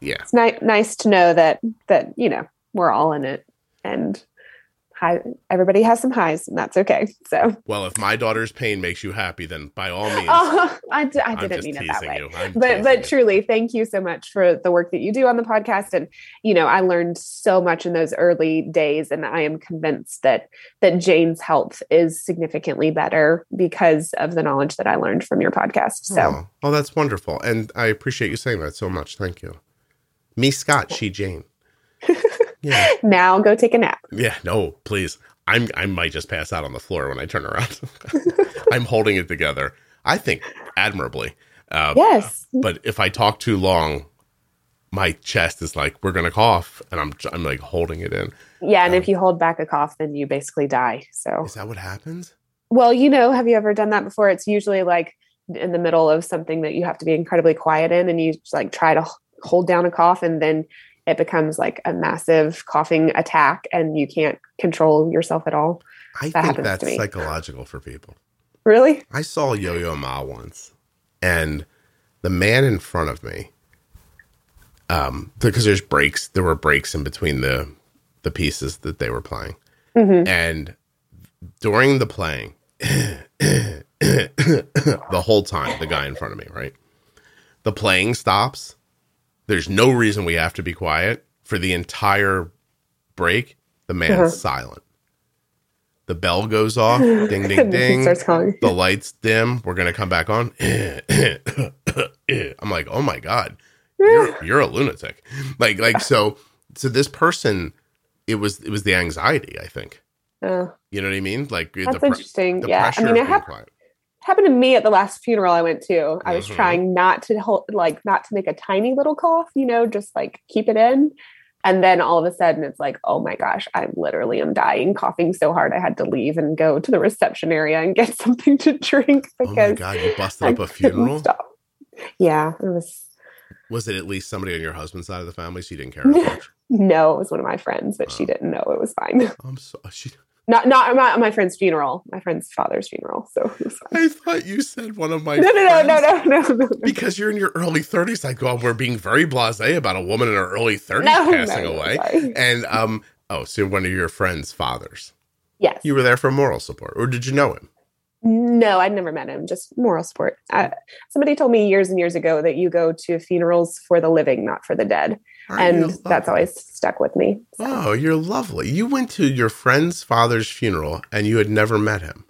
yeah. it's ni- nice to know that that you know we're all in it and high, everybody has some highs and that's okay. So, well, if my daughter's pain makes you happy, then by all means, oh, I d- I didn't mean it that way. But, but truly, thank you so much for the work that you do on the podcast. And, you know, I learned so much in those early days and I am convinced that, that Jane's health is significantly better because of the knowledge that I learned from your podcast. So, oh, oh that's wonderful. And I appreciate you saying that so much. Thank you. Me, Scott, she, Jane. Yeah. now go take a nap. Yeah, no, please. I'm I might just pass out on the floor when I turn around. I'm holding it together. I think admirably. Uh, yes. But if I talk too long, my chest is like we're gonna cough, and I'm I'm like holding it in. Yeah, and um, if you hold back a cough, then you basically die. So is that what happens? Well, you know, have you ever done that before? It's usually like in the middle of something that you have to be incredibly quiet in, and you just like try to hold down a cough, and then it becomes like a massive coughing attack and you can't control yourself at all. I that think that's psychological for people. Really? I saw Yo Yo Ma once and the man in front of me, um, because there's breaks, there were breaks in between the the pieces that they were playing. Mm-hmm. And during the playing, the whole time, the guy in front of me, right? The playing stops there's no reason we have to be quiet for the entire break. The man's uh-huh. silent. The bell goes off. Ding, ding, ding. starts calling. The lights dim. We're gonna come back on. I'm like, oh my god, you're, you're a lunatic. Like, like so. So this person, it was it was the anxiety. I think. Uh, you know what I mean? Like that's the, interesting. The yeah, I mean, it, hap- happened to me at the last funeral I went to. I was mm-hmm. trying not to hold, like, not to make a tiny little cough, you know, just like keep it in. And then all of a sudden it's like, oh my gosh, I literally am dying, coughing so hard I had to leave and go to the reception area and get something to drink because oh my god, you busted up a funeral. Stop. Yeah, it was. Was it at least somebody on your husband's side of the family? So you didn't care much. no, it was one of my friends, but oh. she didn't know it was fine. I'm so she not not my, my friend's funeral, my friend's father's funeral. So I thought you said one of my no no no, no no no no because you're in your early 30s. I go, we're being very blasé about a woman in her early 30s no, passing away, and um oh, so one of your friend's fathers. Yes, you were there for moral support, or did you know him? No, I'd never met him. Just moral support. Uh, somebody told me years and years ago that you go to funerals for the living, not for the dead. And that's always stuck with me. So. Oh, you're lovely. You went to your friend's father's funeral and you had never met him.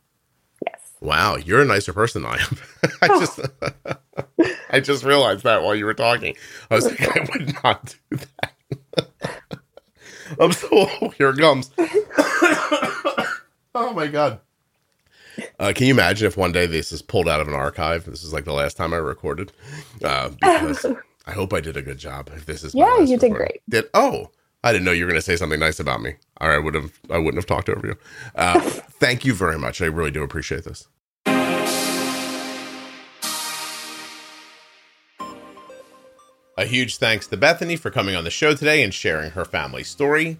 Yes. Wow, you're a nicer person than I am. I oh. just I just realized that while you were talking. I was like, I would not do that. I'm so oh, here it comes. oh my god. Uh, can you imagine if one day this is pulled out of an archive? This is like the last time I recorded. Uh, because I hope I did a good job. If this is yeah, you did great. Did oh, I didn't know you were going to say something nice about me. Right, I would have. I wouldn't have talked over you. Uh, thank you very much. I really do appreciate this. A huge thanks to Bethany for coming on the show today and sharing her family story.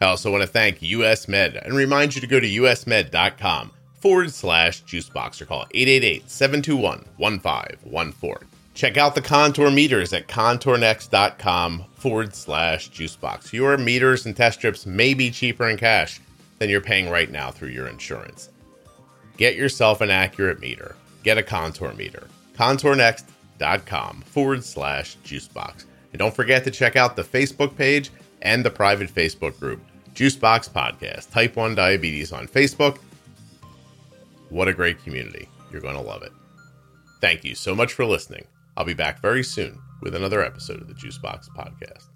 I also want to thank US Med and remind you to go to usmed.com forward slash juicebox or call 888 721 1514. Check out the contour meters at contournext.com forward slash juicebox. Your meters and test strips may be cheaper in cash than you're paying right now through your insurance. Get yourself an accurate meter. Get a contour meter. Contournext.com forward slash juicebox. And don't forget to check out the Facebook page and the private Facebook group, Juicebox Podcast, Type 1 Diabetes on Facebook. What a great community. You're going to love it. Thank you so much for listening. I'll be back very soon with another episode of the Juicebox Podcast.